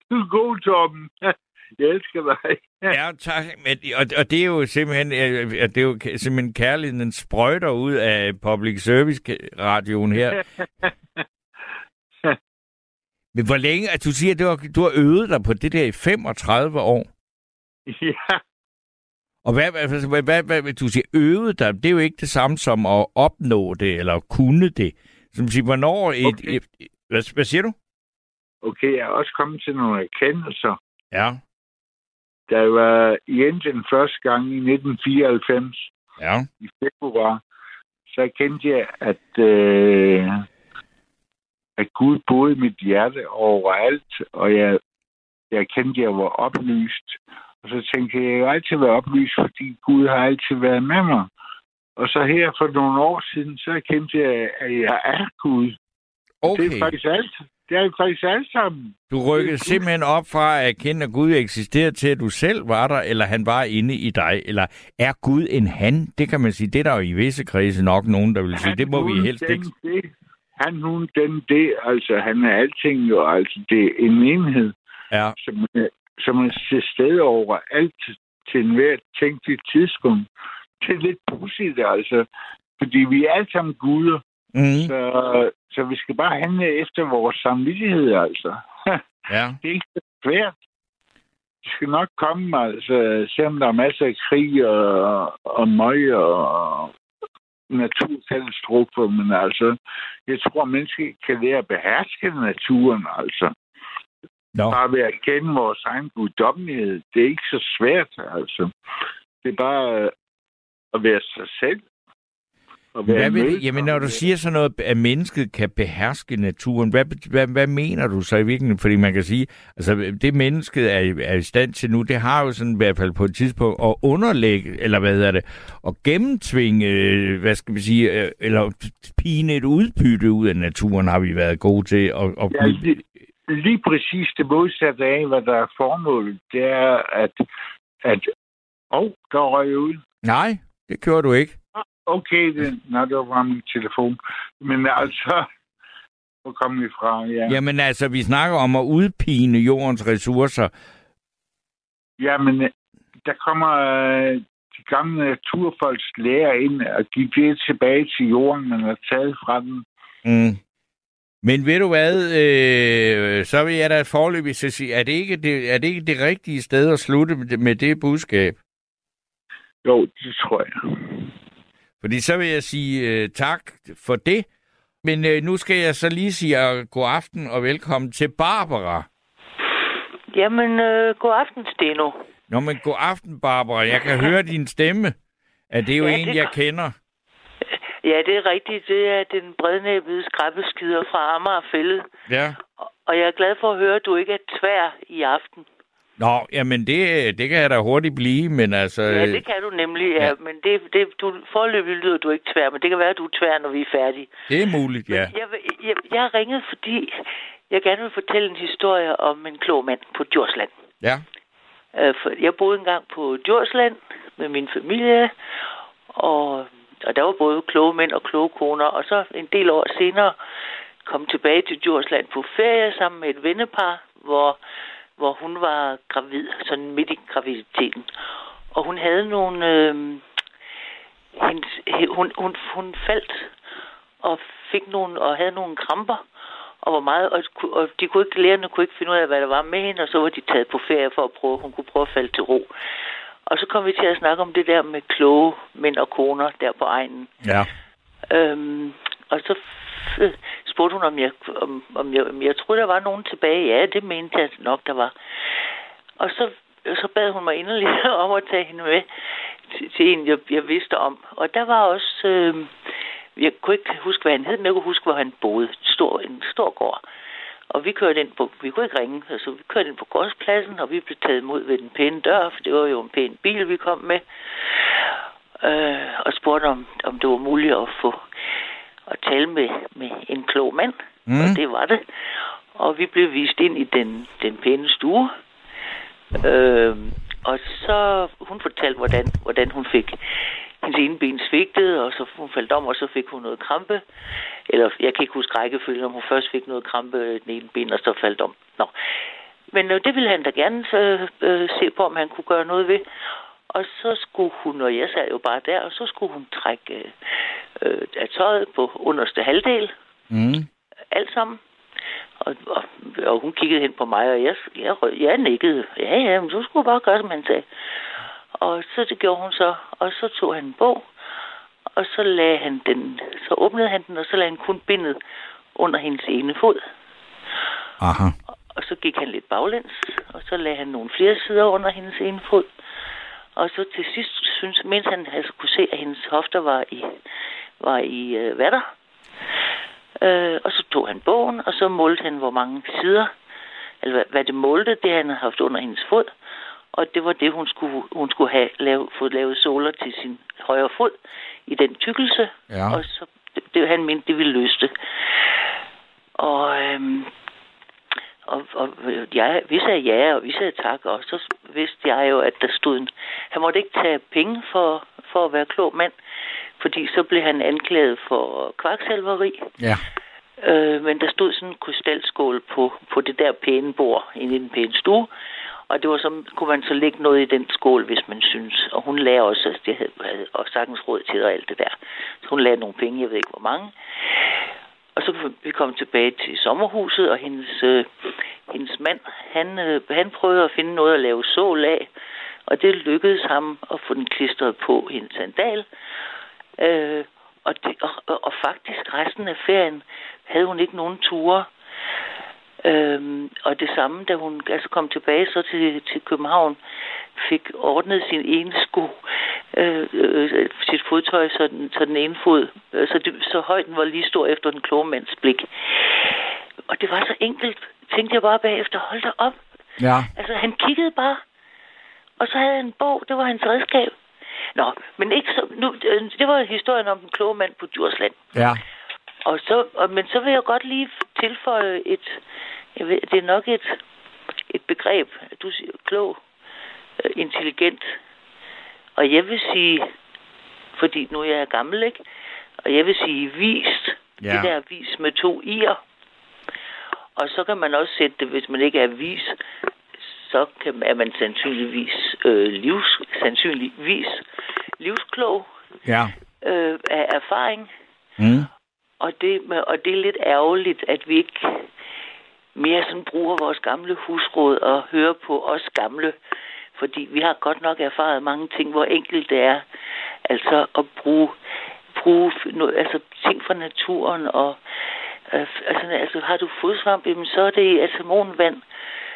Du er god, Torben. Jeg elsker dig. Ja, tak. Men, og, og det er jo simpelthen, øh, det er jo simpelthen kærligheden sprøjter ud af public service radioen her. Men hvor længe, at du siger, at du har, du har øvet dig på det der i 35 år. Ja, Og hvad, hvad, hvad, hvad, hvad du siger, øvet dig, det er jo ikke det samme som at opnå det, eller kunne det. Som siger, hvornår et, Okay. et, et hvad, hvad siger du? okay, jeg er også kommet til nogle erkendelser. Ja, Da jeg var i Indien første gang i 1994, ja, i februar, så kendte jeg, at, øh, at Gud boede i mit hjerte overalt, og jeg, jeg kendte, at jeg var oplyst. Og så tænkte jeg, at jeg har altid været oplyst, fordi Gud har altid været med mig. Og så her for nogle år siden, så kendte jeg, at jeg er Gud. Okay. Det er faktisk alt. Det er faktisk alt sammen. Du rykkede simpelthen op fra at erkende, at Gud eksisterer til, at du selv var der, eller han var inde i dig. Eller er Gud en han? Det kan man sige. Det er der jo i visse kredse nok nogen, der vil sige. Det må vi helst den, ikke. Det. Han, hun, den, det. Altså, han er alting jo. Altså, det er en enhed, Ja. som, som er til stede over alt til enhver tænkelig tidspunkt. Det er lidt pudsigt, altså. Fordi vi er alle sammen guder. Mm. Så, så vi skal bare handle efter vores samvittighed, altså. Ja. det er ikke så svært. Det skal nok komme, altså, selvom der er masser af krig og, og møg og naturkatastrofer, men altså, jeg tror, at mennesker kan lære at beherske naturen, altså. Nå. Bare ved at kende vores egen guddommelighed. Det er ikke så svært, altså. Det er bare at være sig selv. Og være Hvad vil jamen, når du siger sådan noget, at mennesket kan beherske naturen, hvad, hvad, hvad mener du så i virkeligheden? Fordi man kan sige, altså det mennesket er, i- er i stand til nu, det har jo sådan i hvert fald på et tidspunkt at underlægge, eller hvad hedder det, at gennemtvinge, øh, hvad skal vi sige, øh, eller pine et udbytte ud af naturen, har vi været gode til. at og Ja, lige, lige præcis det modsatte af, hvad der er formålet, det er, at... at Åh, oh, der røg jeg ud. Nej, det kører du ikke. Okay, det, nej, det var bare min telefon. Men altså, hvor kom vi fra? Ja, Jamen altså, vi snakker om at udpine jordens ressourcer. Jamen, øh, der kommer øh, de gamle naturfolks lærer ind og give det tilbage til jorden, man har taget fra den. Mm. Men ved du hvad, øh, så vil jeg da forløbig så sige, er det, ikke det, er det ikke det rigtige sted at slutte med det, med det budskab? Jo, det tror jeg. Fordi så vil jeg sige øh, tak for det. Men øh, nu skal jeg så lige sige øh, god aften og velkommen til Barbara. Jamen, øh, god aften, Steno. Nå, men god aften, Barbara. Jeg kan høre din stemme. At det er jo Ja, en, det jeg kender. Ja, det er rigtigt. Det er den brednæbbede skræppeskider fra Amagerfællet. Ja. Og jeg er glad for at høre, at du ikke er tvær i aften. Nå, jamen det, det kan jeg da hurtigt blive, men altså... Ja, det kan du nemlig, ja. ja. Men det, det, du, forløbig lyder du ikke tvær, men det kan være, at du er tvær, når vi er færdige. det er muligt, ja. Jeg, vil- jeg, jeg har ringet, fordi jeg gerne vil fortælle en historie om en klog mand på Djursland. Ja. Øh, Jeg boede engang på Djursland med min familie, og, og der var både kloge mænd og kloge koner. Og så en del år senere kom tilbage til Djursland på ferie sammen med et vennepar, hvor, hvor hun var gravid, sådan midt i graviditeten. Og hun havde nogle... Øh, hendes, he- hun, hun, hun faldt og fik nogle, og havde nogle kramper, og var meget, og, og de kunne ikke, lærerne kunne ikke finde ud af, hvad der var med hende, og så var de taget på ferie for at prøve, hun kunne prøve at falde til ro. Og så kom vi til at snakke om det der med kloge mænd og koner der på egnen. Ja. Øhm, og så spurgte hun, om jeg, om, om, jeg, om jeg troede, der var nogen tilbage. Ja, det mente jeg nok, der var. Og så, så bad hun mig inderligt om at tage hende med til, til en, jeg, jeg vidste om. Og der var også... Øh, jeg kunne ikke huske, hvad han hed, men jeg kunne huske, hvor han boede. En stor, en stor gård. Og vi kørte ind på, vi kunne ikke ringe, altså vi kørte ind på gårdspladsen, og vi blev taget imod ved den pæne dør, for det var jo en pæn bil, vi kom med. Øh, og spurgte, om, om det var muligt at få at tale med, med en klog mand. Mm. Og det var det. Og vi blev vist ind i den, den pæne stue. Øh, og så hun fortalte, hvordan, hvordan hun fik hendes ene ben svigtet, og så hun faldt om, og så fik hun noget krampe. Eller jeg kan ikke huske rækkefølgen, om hun først fik noget krampe den ene ben, og så faldt om. Nå. Men øh, det ville han da gerne øh, øh, se på, om han kunne gøre noget ved. Og så skulle hun, og jeg sad jo bare der, og så skulle hun trække øh, af tøjet på underste halvdel. Mm. Alt sammen. Og, og, og hun kiggede hen på mig, og jeg, jeg, jeg nikkede. Ja, ja, men du skulle bare gøre, som han sagde. Og så det gjorde hun så. Og så tog han en bog, og så lagde han den, så åbnede han den, og så lagde han kun bindet under hendes ene fod. Aha. Og så gik han lidt baglæns, og så lagde han nogle flere sider under hendes ene fod. Og så til sidst synes, mens han altså kunne se, at hendes hofter var i, var i øh, vatter. Øh, og så tog han bogen, og så målte han, hvor mange sider, eller hvad, hvad det målte, det han havde haft under hendes fod. Og det var det, hun skulle, hun skulle have lavet, fået lavet såler til sin højre fod i den tykkelse. Ja. Og så det, det han mente, det ville løse det. Og, øhm, og, og jeg, vi sagde ja, og vi sagde tak, og så vidste jeg jo, at der stod en... Han måtte ikke tage penge for, for at være klog mand, fordi så blev han anklaget for kvaksalveri. Ja. Øh, men der stod sådan en krystalskål på, på det der pæne bord inde i den pæne stue. Og det var så, kunne man så lægge noget i den skål, hvis man synes. Og hun lagde også, altså det havde, havde og sagtens råd til og alt det der. Så hun lagde nogle penge, jeg ved ikke hvor mange. Og så vi kom tilbage til sommerhuset, og hendes, øh, hendes mand, han, øh, han prøvede at finde noget at lave sål af. Og det lykkedes ham at få den klistret på hendes sandal. Øh, og, det, og, og faktisk resten af ferien havde hun ikke nogen ture. Øhm, og det samme, da hun altså kom tilbage så til, til København, fik ordnet sin ene sko, øh, øh, sit fodtøj, så den, så den ene fod, øh, så, det, så højt den var lige stor efter den kloge mands blik. Og det var så enkelt, tænkte jeg bare bagefter, hold da op. Ja. Altså, han kiggede bare, og så havde han en bog, det var hans redskab. Nå, men ikke så, nu, øh, det var historien om den kloge mand på Djursland. Ja. Og så, og, men så vil jeg godt lige tilføje et, jeg ved, det er nok et, et begreb, du siger klog, intelligent. Og jeg vil sige, fordi nu er jeg gammel, ikke? Og jeg vil sige vist. Ja. Det der vis med to i'er. Og så kan man også sætte det, hvis man ikke er vis, så kan, er man sandsynligvis øh, livs, sandsynligvis livsklog Ja. øh, af erfaring. Mm. Og det, og det er lidt ærgerligt, at vi ikke mere sådan bruger vores gamle husråd og hører på os gamle. Fordi vi har godt nok erfaret mange ting, hvor enkelt det er. Altså at bruge, bruge noget, altså ting fra naturen. Og, øh, altså, altså har du fodsvamp, jamen, så er det atemonvand.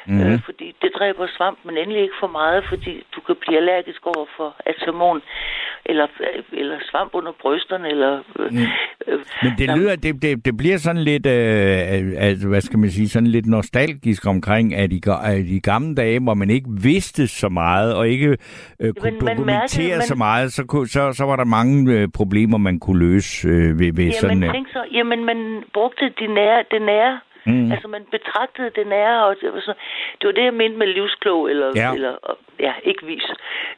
Mm. Øh, fordi det dræber svamp, men endelig ikke for meget, fordi du kan blive allergisk over for atamon, eller, eller svamp under brysterne, eller... Øh, Mm. øh, Men det Jamen, lyder, det, det, det bliver sådan lidt, øh, altså, hvad skal man sige, sådan lidt nostalgisk omkring, at i, at i gamle dage, hvor man ikke vidste så meget, og ikke øh, kunne mærkede- dokumentere man- så meget, så, kunne, så, så var der mange øh, problemer, man kunne løse øh, ved, ved sådan... Jamen, Øh, tænk så, jamen, man brugte de nære, det nære. Mm. Altså, man betragtede det nære, og det var, så, det var det, jeg mente med livsklog, eller, Ja. eller og- ja, ikke vis.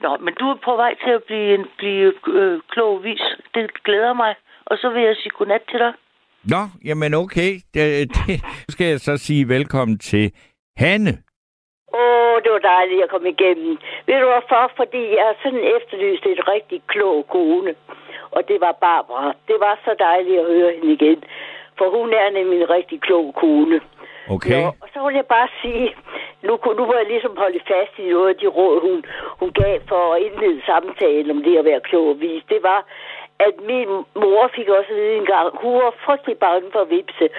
Nå, men du er på vej til at blive, en, blive øh, klog vis. Det glæder mig. Og så vil jeg sige godnat til dig. Nå, jamen okay. Det, det nu skal jeg så sige velkommen til Hanne. Åh, det var dejligt at komme igennem. Ved du hvorfor? Fordi jeg har sådan efterlyst et rigtig klog kone. Og det var Barbara. Det var så dejligt at høre hende igen. For hun er nemlig en rigtig klog kone. Okay. Nå, og så vil jeg bare sige, nu, nu må jeg ligesom holde fast i noget af de råd, hun, hun gav for at indlede samtalen om det at være klog og vis. Det var, at min mor fik også at vide en gang, hun var frygtelig bange for vipse.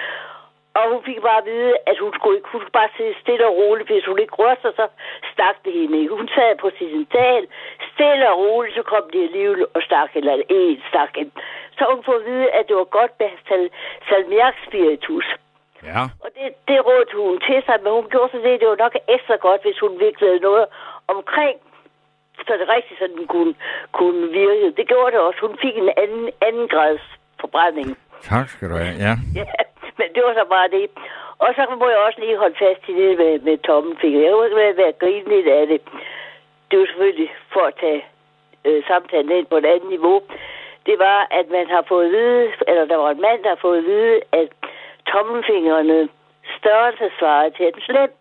Og hun fik bare at vide, at hun skulle, ikke, hun skulle bare sidde stille og roligt, hvis hun ikke rørte sig, så stak det hende ikke. Hun sad på sin dal, stille og roligt, så kom det alligevel og stak eller en stak en. Så hun får at vide, at det var godt med sal, salmiakspiritus. Ja. Og det, det rådte hun til sig, men hun gjorde så det, det var nok ekstra godt, hvis hun viklede noget omkring, så det rigtigt sådan den kunne, kunne virke. Det gjorde det også. Hun fik en anden, anden grads forbrænding. Tak skal du have. Ja. Ja, men det var så bare det. Og så må jeg også lige holde fast i det med, med tommelfinger. Jeg kunne ikke være grine lidt af det. Det var selvfølgelig for at tage øh, samtalen ind på et andet niveau. Det var, at man har fået at vide, eller der var en mand, der har fået at vide, at tommelfingrene størrelse svarer til en slem.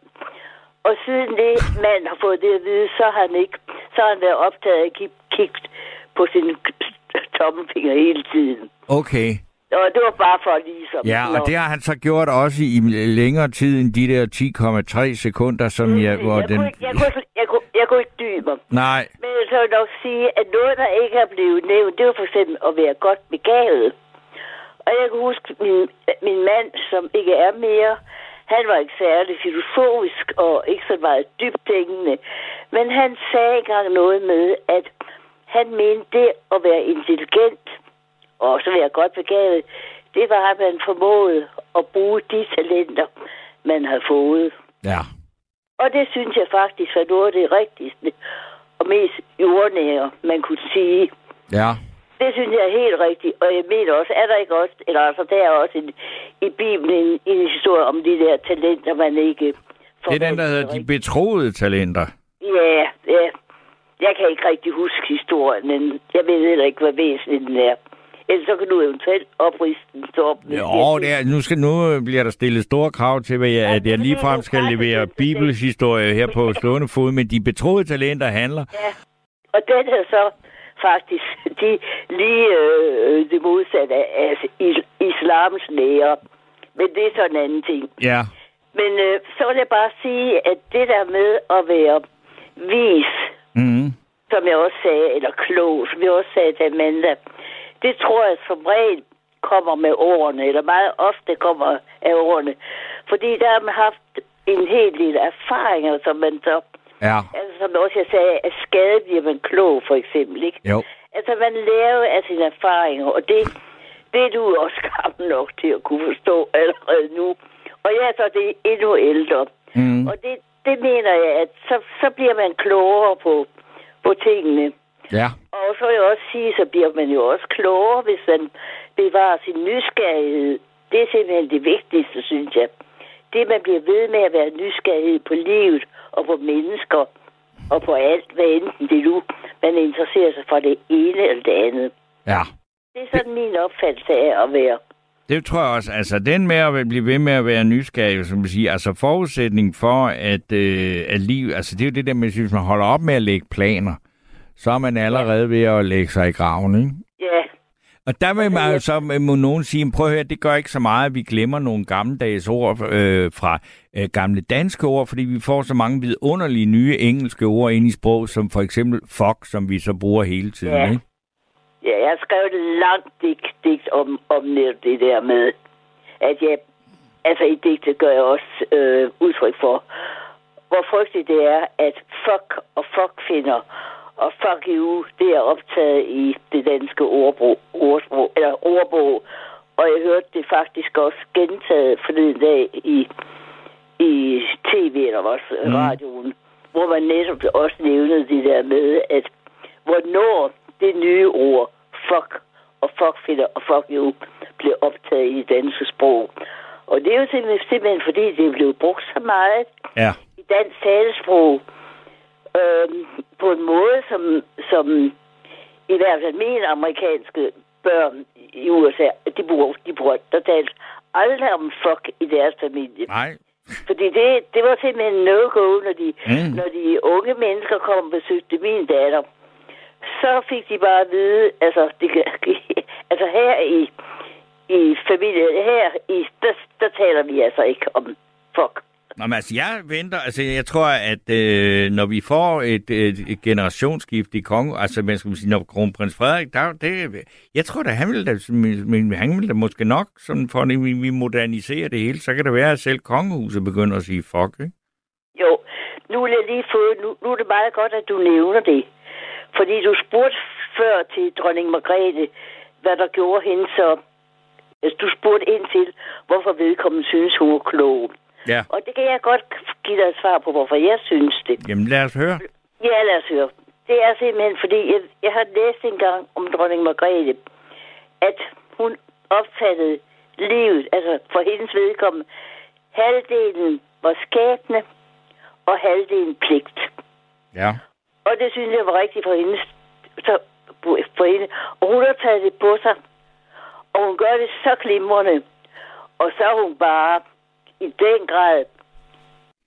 Og siden det mand har fået det at vide, så har han ikke, så har han været optaget af at kigge, på sin tommelfinger hele tiden. Okay. Og det var bare for ligesom... Ja, og det har han så gjort også i længere tid end de der 10,3 sekunder, som jeg... Hvor jeg, den... kunne, ikke- jeg, kunne, ikke- jeg, kunne, jeg kunne ikke dybe. Nej. Men jeg vil nok sige, at noget, der ikke er blevet nævnt, det var for eksempel at være godt begavet. Og jeg kan huske, min, min mand, som ikke er mere, han var ikke særlig filosofisk og ikke så meget dybtænkende. Men han sagde engang noget med, at han mente det at være intelligent og også være godt begavet, det var, at man formåede at bruge de talenter, man havde fået. Ja. Og det synes jeg faktisk var noget af det rigtigste og mest jordnære, man kunne sige. Ja. Det synes jeg er helt rigtigt. Og jeg mener også, er der ikke også, eller altså, der er også en, i Bibelen en, en historie om de der talenter, man ikke får. Det er den, der hedder De Betroede Talenter. Ja, ja. Jeg kan ikke rigtig huske historien, men jeg ved heller ikke, hvad væsentligt den er. Ellers så kan du eventuelt opriste den op. Jo, det er, nu, skal, nu bliver der stillet store krav til, hvad jeg, at jeg ligefrem skal levere bibelsk historie her på stående fod, men de betroede talenter handler. Ja, og den er så faktisk de, lige øh, det modsatte af is- islams lære. Men det er så en anden ting. Ja, Men øh, så vil jeg bare sige, at det der med at være vis, mm. som jeg også sagde, eller klog, som jeg også sagde til Amanda, det tror jeg som regel kommer med årene, eller meget ofte kommer af årene. Fordi der har man haft en hel del erfaringer, som man så, ja, altså som også jeg sagde, at skade bliver man klog, for eksempel, ikke? jo. Altså, man lærer af sine erfaringer, og det, det er du også gammel nok til at kunne forstå allerede nu. Og jeg er så det endnu ældre. Mm. Og det, det mener jeg, at så, så bliver man klogere på, på tingene. Ja, Og så vil jeg også sige, så bliver man jo også klogere, hvis man bevarer sin nysgerrighed. Det er simpelthen det vigtigste, synes jeg. Det, man bliver ved med at være nysgerrighed på livet og på mennesker og på alt, hvad enten det nu, man interesserer sig for det ene eller det andet. ja. Det er sådan min opfattelse af at være. Det tror jeg også. Altså, den med at blive ved med at være nysgerrig, som man siger, altså forudsætning for, at, øh, at liv, altså det er jo det der med, hvis man holder op med at lægge planer, så er man allerede ved at lægge sig i graven, ikke? Ja, Og der vil man så, må nogen sige, prøv at høre, det gør ikke så meget, at vi glemmer nogle gammeldags ord øh, fra øh, gamle danske ord, fordi vi får så mange vidunderlige nye engelske ord ind i sprog, som for eksempel fuck, som vi så bruger hele tiden, Ja. ikke? ja jeg har skrevet et langt digt, digt om, om netop det der med, at jeg, altså i digtet gør jeg også øh, udtryk for, hvor frygteligt det er, at fuck og fuck finder og fuck you, det er optaget i det danske ordbrug, ordsprog, eller ordbog. Og jeg hørte det faktisk også gentaget forleden dag i, i tv eller også mm. radioen, hvor man netop også nævnede det der med, at hvornår det nye ord fuck og fuckfitter og fuck you blev optaget i det danske sprog. Og det er jo simpelthen, simpelthen fordi, det blevet brugt så meget Ja. i dansk talesprog øhm, på en måde, som, som i hvert fald mine amerikanske børn i USA, de bruger, de bruger, der talt aldrig om fuck i deres familie. Nej. Fordi det, det var simpelthen no-go, når de, Mm. når de unge mennesker kom og besøgte min datter. Så fik de bare at vide, altså, de, altså her i, i familien, her i, der, der taler vi altså ikke om fuck. Nå, men altså, jeg venter, altså, jeg tror, at øh, når vi får et, et, et generationsskift i Kongo, altså, man skal sige, når kronprins Frederik, der, det, jeg tror da, han vil da, men han vil da måske nok, sådan for at vi, vi moderniserer det hele, så kan det være, at selv kongehuset begynder at sige fuck, ikke? Jo, nu er, jeg lige få, nu, nu er det meget godt, at du nævner det. Fordi du spurgte før til dronning Margrethe, hvad der gjorde hende så... Altså, du spurgte ind til, hvorfor vedkommende synes, hun var klog. Ja. Og det kan jeg godt give dig et svar på, hvorfor jeg synes det. Jamen, lad os høre. Ja, lad os høre. Det er simpelthen, fordi jeg, jeg har læst engang om dronning Margrethe, at hun opfattede livet, altså for hendes vedkommende, halvdelen var skæbne, og halvdelen pligt. Ja. Og det synes jeg var rigtigt for hende. Så, for hende. Og hun har taget det på sig. Og hun gør det så glimrende. Og så er hun bare i den grad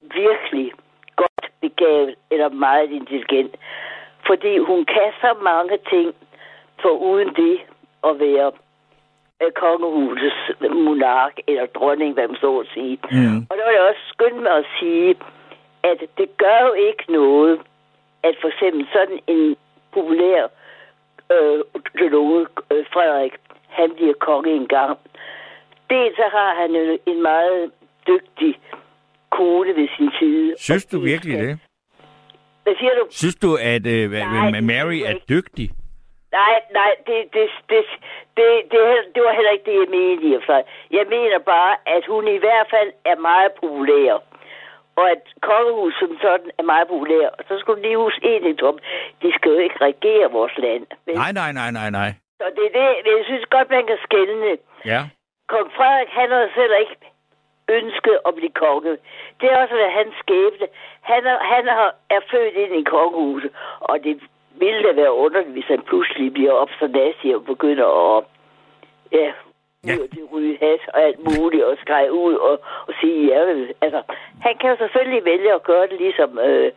virkelig godt begavet eller meget intelligent. Fordi hun kan så mange ting, for uden det at være øh, kongehusets monark eller dronning, hvad man så at sige. Mm. Og der vil jeg også skynde mig at sige, at det gør jo ikke noget, at for eksempel sådan en populær øh, teologe, øh, Frederik, han bliver konge engang. Dels så har han jo en meget dygtig kone ved sin side. Synes du virkelig skal- det? Hvad siger du? Synes du, at øh, Nej, Mary er dygtig? Nej, nej, det, det, det, det, det, det var heller ikke det, jeg mente i for. Jeg mener bare, at hun i hvert fald er meget populær. Og at kongehuset som sådan er meget populær. Og så skulle du lige huske en ting, Tom. De skal jo ikke regere vores land. Men Nej, nej, nej, nej, nej. Så det er det, jeg synes godt, man kan skælne. Ja. Kong Frederik, han har selv ikke ønsket at blive konge. Det er også været hans skæbne. Han er, han er, født ind i kongehuset, og det ville da være underligt, hvis han pludselig bliver op så nazi og begynder at ja, Ja. det ryge has og alt muligt, og skreje ud og, og sige ja. Altså, han kan jo selvfølgelig vælge at gøre det ligesom øh,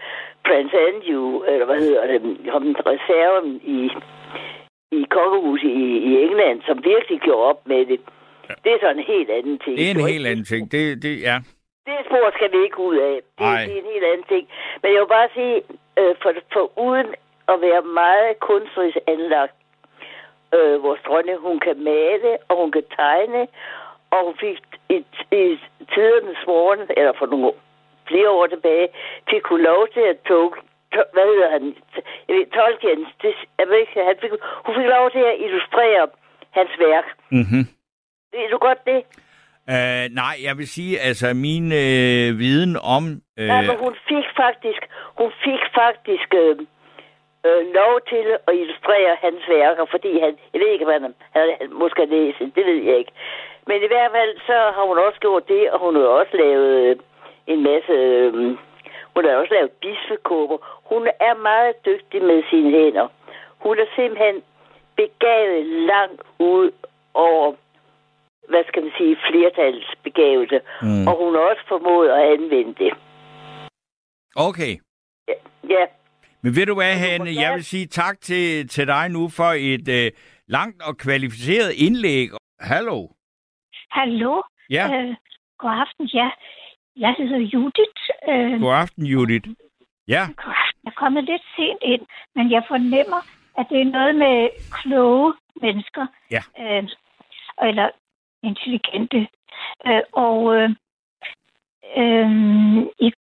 Prince Andrew, eller hvad hedder det, ham reserven i, i kongehuset i, i England, som virkelig gjorde op med det. Ja. Det er så en helt anden ting. Det er en jo helt anden ting. Det, det, ja. det spor skal vi ikke ud af. Det, det er en helt anden ting. Men jeg vil bare sige, øh, for, for uden at være meget kunstnerisk anlagt, øh, vores dronning, hun kan male, og hun kan tegne, og hun fik i, i tidernes morgen, eller for nogle år- flere år tilbage, fik hun lov til at tog, to- hvad hedder han, jeg ved, Tolkien, det, jeg ved ikke, han fik, hun fik lov til at illustrere hans værk. Mm-hmm. Ved du godt det? Uh, nej, jeg vil sige, altså min øh, viden om... Øh, Nej, men hun fik faktisk, hun fik faktisk øh, øh, lov til at illustrere hans værker, fordi han, jeg ved ikke, hvad han, han, han måske har læst, det ved jeg ikke. Men i hvert fald, så har hun også gjort det, og hun har også lavet øh, en masse, øh, hun har også lavet bispekåber. Hun er meget dygtig med sine hænder. Hun er simpelthen begavet langt ud over, hvad skal man sige, flertals begavelse. Mm. Og hun har også formået at anvende det. Okay. Ja, ja. Men ved du hvad, Hanne, jeg vil sige tak til, til dig nu for et øh, langt og kvalificeret indlæg. Hallo. Hallo? Ja, Øh, god aften, ja. Jeg hedder Judith. Øh, god aften, Judith. Ja, god aften. Jeg er kommet lidt sent ind, men jeg fornemmer, at det er noget med kloge mennesker. Ja. Øh, eller intelligente. Øh, og øh, øh, i,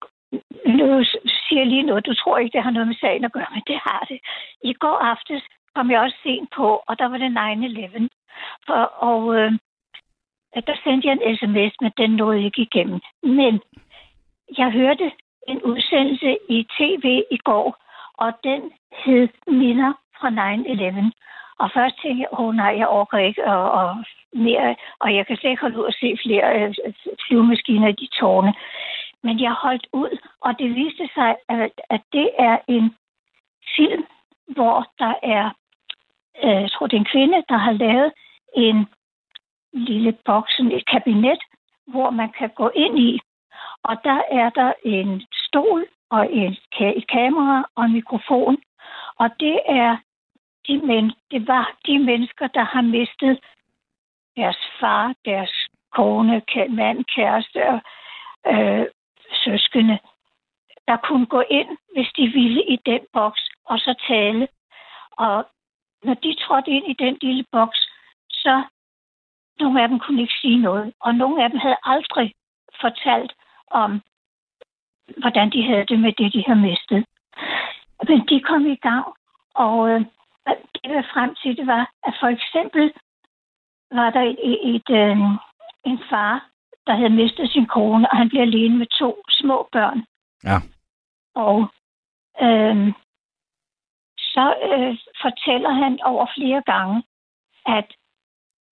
nu siger jeg lige noget, du tror ikke, det har noget med sagen at gøre, men det har det. I går aftes kom jeg også sent på, og der var det 9-11. For, og øh, der sendte jeg en sms, men den nåede ikke igennem. Men jeg hørte en udsendelse i tv i går, og den hed Minder fra 9-11. Og først tænkte jeg, åh oh, nej, jeg orker ikke og, og mere, og jeg kan slet ikke holde ud at se flere øh, flyvemaskiner i de tårne. Men jeg holdt ud, og det viste sig, at, at det er en film, hvor der er, øh, jeg tror det er en kvinde, der har lavet en lille boks, et kabinet, hvor man kan gå ind i. Og der er der en stol og en, et kamera og en mikrofon. Og det er de men, det var de mennesker, der har mistet deres far, deres kone, mand, kæreste og øh, søskende, der kunne gå ind, hvis de ville, i den boks og så tale. Og når de trådte ind i den lille boks, så nogle af dem kunne ikke sige noget, og nogle af dem havde aldrig fortalt om, hvordan de havde det med det, de havde mistet. Men de kom i gang, og øh, det, vil frem til, det var, at for eksempel var der et, et, et, øh, en far, der havde mistet sin kone, og han blev alene med to små børn. Ja. Og øh, så øh, fortæller han over flere gange, at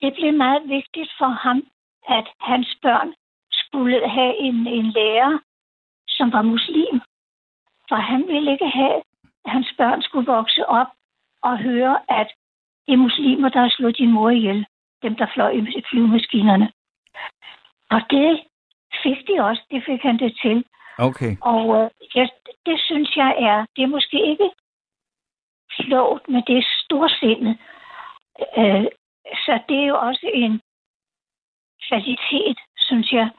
det blev meget vigtigt for ham, at hans børn skulle have en, en lærer, som var muslim. For han ville ikke have, at hans børn skulle vokse op og høre, at det er muslimer, der har slået din mor ihjel. Dem, der fløj i flyvemaskinerne. Og det fik de også. Det fik han det til. okay. Og øh, ja, det synes jeg er, det er måske ikke klogt, men det er storsindet. Øh, så det er jo også en kvalitet, synes jeg.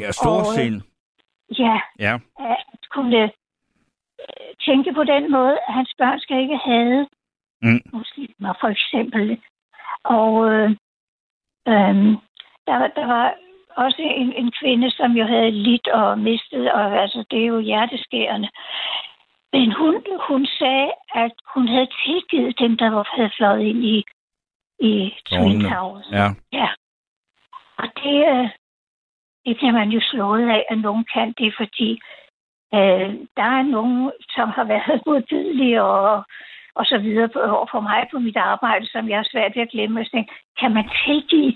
Ja, storsind. Ja, Ja. at kunne øh, tænke på den måde, at hans børn skal ikke have Mm. muslimer, for eksempel. Og øh, øh, der, der var også en, en kvinde, som jo havde lidt og mistet, og altså, det er jo hjerteskærende. Men hun, hun sagde, at hun havde tilgivet dem, der var, havde fløjet ind i, i Twin. Towers. Ja. Ja. Og det, øh, det bliver man jo slået af, at nogen kan det, fordi øh, der er nogen, som har været modbydelige og og så videre på, over for mig på mit arbejde, som jeg har svært ved at glemme. Så tænkte, kan man tilgive?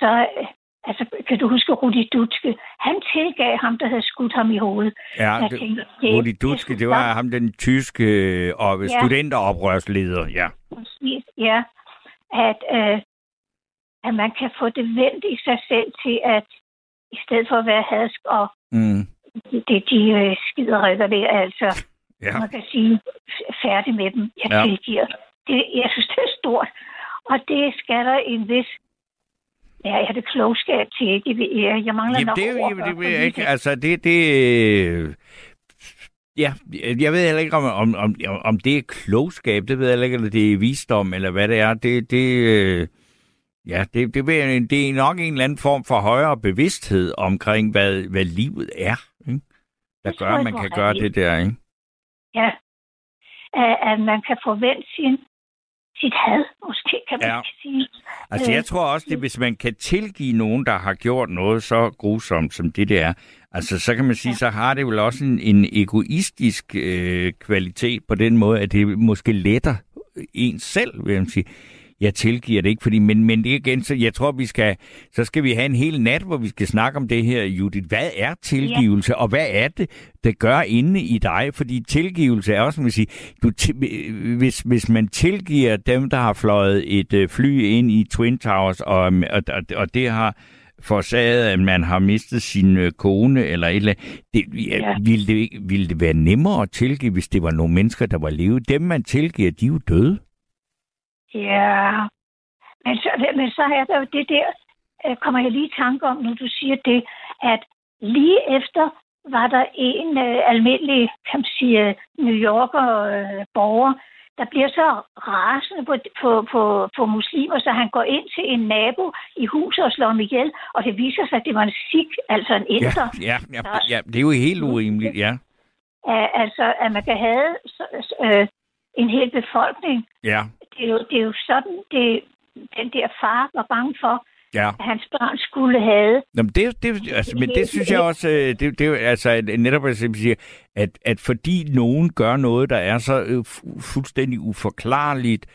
Så øh, Altså, kan du huske Rudi Dutske? Han tilgav ham, der havde skudt ham i hovedet. Ja, tænkte, det, Rudi Dutske, det, var ham, den tyske øh, og ja. studenteroprørsleder, ja. Præcis, ja. At, øh, at man kan få det vendt i sig selv til, at i stedet for at være hadsk og mm. det, de øh, skider det, altså, ja. man kan sige, færdig med dem. Jeg ja. tilgiver. Det, jeg synes, det er stort. Og det skal der en vis Ja, jeg har det klogskab til ikke. Jeg mangler Jamen, nok det, ord. Det, det, ikke. Altså, det, det, Ja, jeg ved heller ikke, om, om, om, om det er klogskab, det ved jeg ikke, eller det er visdom, eller hvad det er. Det, det, ja, det, det, det er nok en eller anden form for højere bevidsthed omkring, hvad, hvad livet er, ikke? der gør, at man kan gøre det der. Ikke? Ja, at man kan forvente sin sit had, måske kan man ja. sige. Altså jeg øh, tror også, det hvis man kan tilgive nogen, der har gjort noget så grusomt, som det der er, altså så kan man sige, ja. så har det vel også en, en egoistisk øh, kvalitet på den måde, at det måske letter en selv, vil jeg sige jeg tilgiver det ikke, fordi, men, men det igen, så jeg tror, vi skal, så skal vi have en hel nat, hvor vi skal snakke om det her, Judith. Hvad er tilgivelse, ja. og hvad er det, det gør inde i dig? Fordi tilgivelse er også, man sige, du, hvis, hvis man tilgiver dem, der har fløjet et øh, fly ind i Twin Towers, og, og, og, og det har forårsaget, at man har mistet sin øh, kone eller et eller andet. Det, ja. ville, det, ville det være nemmere at tilgive, hvis det var nogle mennesker, der var levet? Dem, man tilgiver, de er jo døde. Ja, men så, men så er der jo det der, øh, kommer jeg lige i tanke om, når du siger det, at lige efter var der en uh, almindelig, kan man sige, New Yorker uh, borger, der bliver så rasende på, på, på, på muslimer, så han går ind til en nabo i huset og slår ham ihjel, og det viser sig, at det var en sik, altså en ældre. Ja, ja, ja, ja, det er jo helt urimeligt, ja. Altså, at man kan have uh, en hel befolkning, ja det, er jo, det er jo sådan, det, den der far var bange for, ja. at hans børn skulle have. Jamen det, det, altså, men det synes jeg også, øh, det, det er altså netop at sige, at, at fordi nogen gør noget, der er så øh, fuldstændig uforklarligt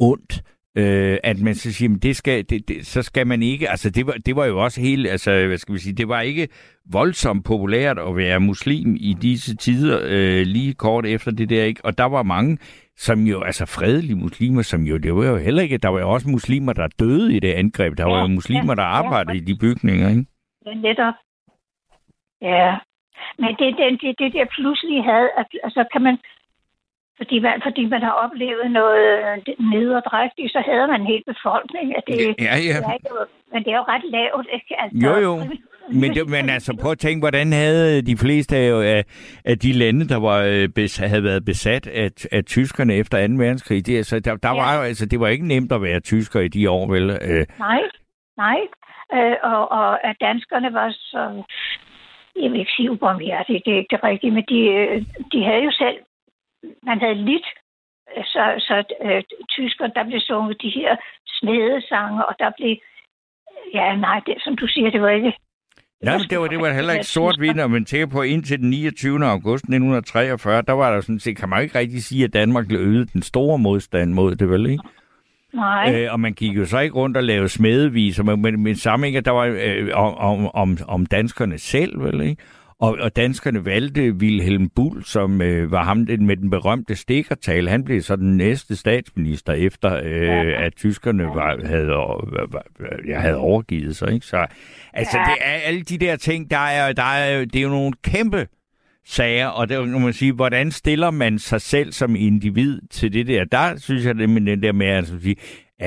ondt, øh, at man så siger, det skal, det, det, så skal man ikke, altså det var, det var jo også helt, altså hvad skal vi sige, det var ikke voldsomt populært at være muslim i disse tider, øh, lige kort efter det der, ikke? Og der var mange, som jo, altså fredelige muslimer, som jo, det var jo heller ikke, der var jo også muslimer, der døde i det angreb. Der ja, var jo muslimer, der arbejdede ja, i de bygninger, ikke? Ja, netop. Ja. Men det, det, det, det der pludselig havde, altså kan man, fordi man, fordi man har oplevet noget nederdrægtigt, så havde man en hel befolkning. At det, ja, ja. Det er ikke, men det er jo ret lavt. Ikke? Altså, jo, jo. Men, det, men altså, prøv at tænke, hvordan havde de fleste af, af de lande, der var, øh, havde været besat af, af tyskerne efter 2. verdenskrig, det, altså, der, der ja. var jo, altså, det var ikke nemt at være tysker i de år, vel? Øh. Nej, nej. Øh, og, og at danskerne var så, jeg vil ikke sige ubarmhjertige, det er ikke det rigtige, men de, øh, de havde jo selv, man havde lidt, så, så øh, tysker, der blev sunget de her smedesange, og der blev, ja nej, det, som du siger, det var ikke Ja, men det var, det var heller ikke sort-hvidt, og man tænker på indtil den 29. august 1943, der var der sådan set, kan man ikke rigtig sige, at Danmark øvede den store modstand mod det, vel ikke? Nej. Øh, og man gik jo så ikke rundt og lavede smedeviser, men, men, men samme ikke, at der var øh, om, om, om danskerne selv, vel ikke? Og, og danskerne valgte Wilhelm Bull, som øh, var ham med den berømte stikkertale. Han blev så den næste statsminister efter, øh, at tyskerne var, havde, var, ja, havde overgivet sig. Ikke? Så altså, ja. det er alle de der ting, der er, der er, det er jo nogle kæmpe sager, og det må man sige, hvordan stiller man sig selv som individ til det der? Der synes jeg, det med den der med at sige,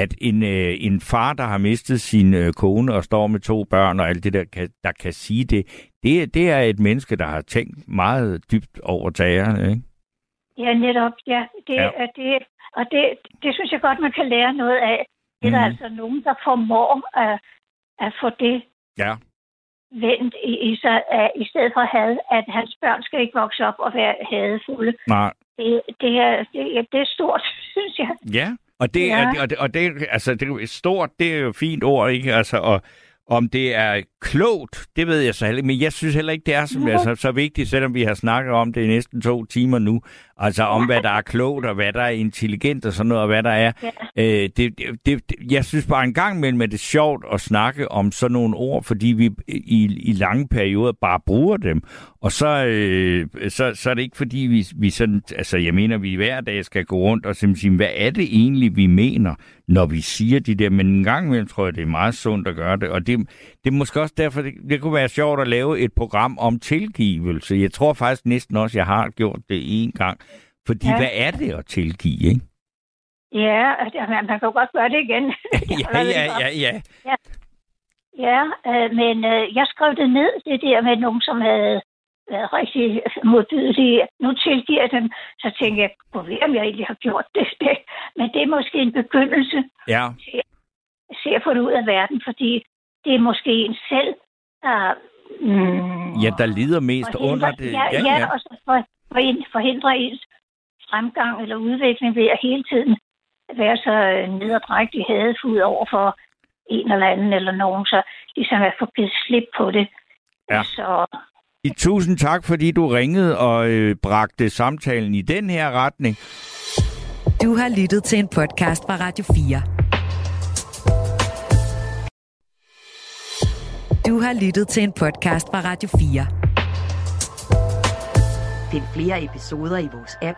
at en, øh, en far, der har mistet sin øh, kone og står med to børn og alt det der, kan, der kan sige det, det, det er et menneske, der har tænkt meget dybt over tagerne, ikke? Ja, netop. Ja, det, ja. Er det, og det, det synes jeg godt, man kan lære noget af. Det er mm. der mhm. altså nogen, der formår at, at få det ja. vendt i, i sig, at, i stedet for had, at hans børn skal ikke vokse op og være hadefulde. Nej. Det, det, er, det, det er stort, synes jeg. Ja, og det, ja. er, og det, og det, altså, det er stort, det er jo et fint ord, ikke? Altså, og, om det er klogt, det ved jeg så heller ikke, men jeg synes heller ikke, det er som, ja. altså, så vigtigt, selvom vi har snakket om det i næsten to timer nu, Altså om, hvad der er klogt, og hvad der er intelligent, og sådan noget, og hvad der er. Ja. Øh, det, det, det, jeg synes bare en gang imellem, at det er sjovt at snakke om sådan nogle ord, fordi vi i, i lange perioder bare bruger dem. Og så, øh, så, så er det ikke fordi, vi, vi sådan, altså jeg mener, vi hver dag skal gå rundt og sige, hvad er det egentlig, vi mener, når vi siger de der, men en gang imellem tror jeg, det er meget sundt at gøre det, og det, det er måske også derfor, det, det kunne være sjovt at lave et program om tilgivelse. Jeg tror faktisk næsten også, jeg har gjort det en gang, fordi Ja. hvad er det at tilgive, ikke? Ja, man, man kan jo godt gøre det igen. ja, ja, ja, ja. Ja, øh, men øh, jeg skrev det ned, det der med nogen, som havde været rigtig modbydelige. Nu tilgiver jeg dem, så tænker jeg, gå ved, om jeg egentlig har gjort det. det. Men det er måske en begyndelse Ja, se at få det ud af verden, fordi det er måske en selv, der... Mm, ja der lider mest under det. Ja, ja, ja. og så for, for, forhindrer ens fremgang eller udvikling ved at hele tiden være så øh, nederdrægtig hadefuld over for en eller anden eller nogen, så ligesom at få givet slip på det. Ja. Så I, tusind tak, fordi du ringede og øh, bragte samtalen i den her retning. Du har lyttet til en podcast fra Radio 4. Du har lyttet til en podcast fra Radio 4. Find flere episoder i vores app,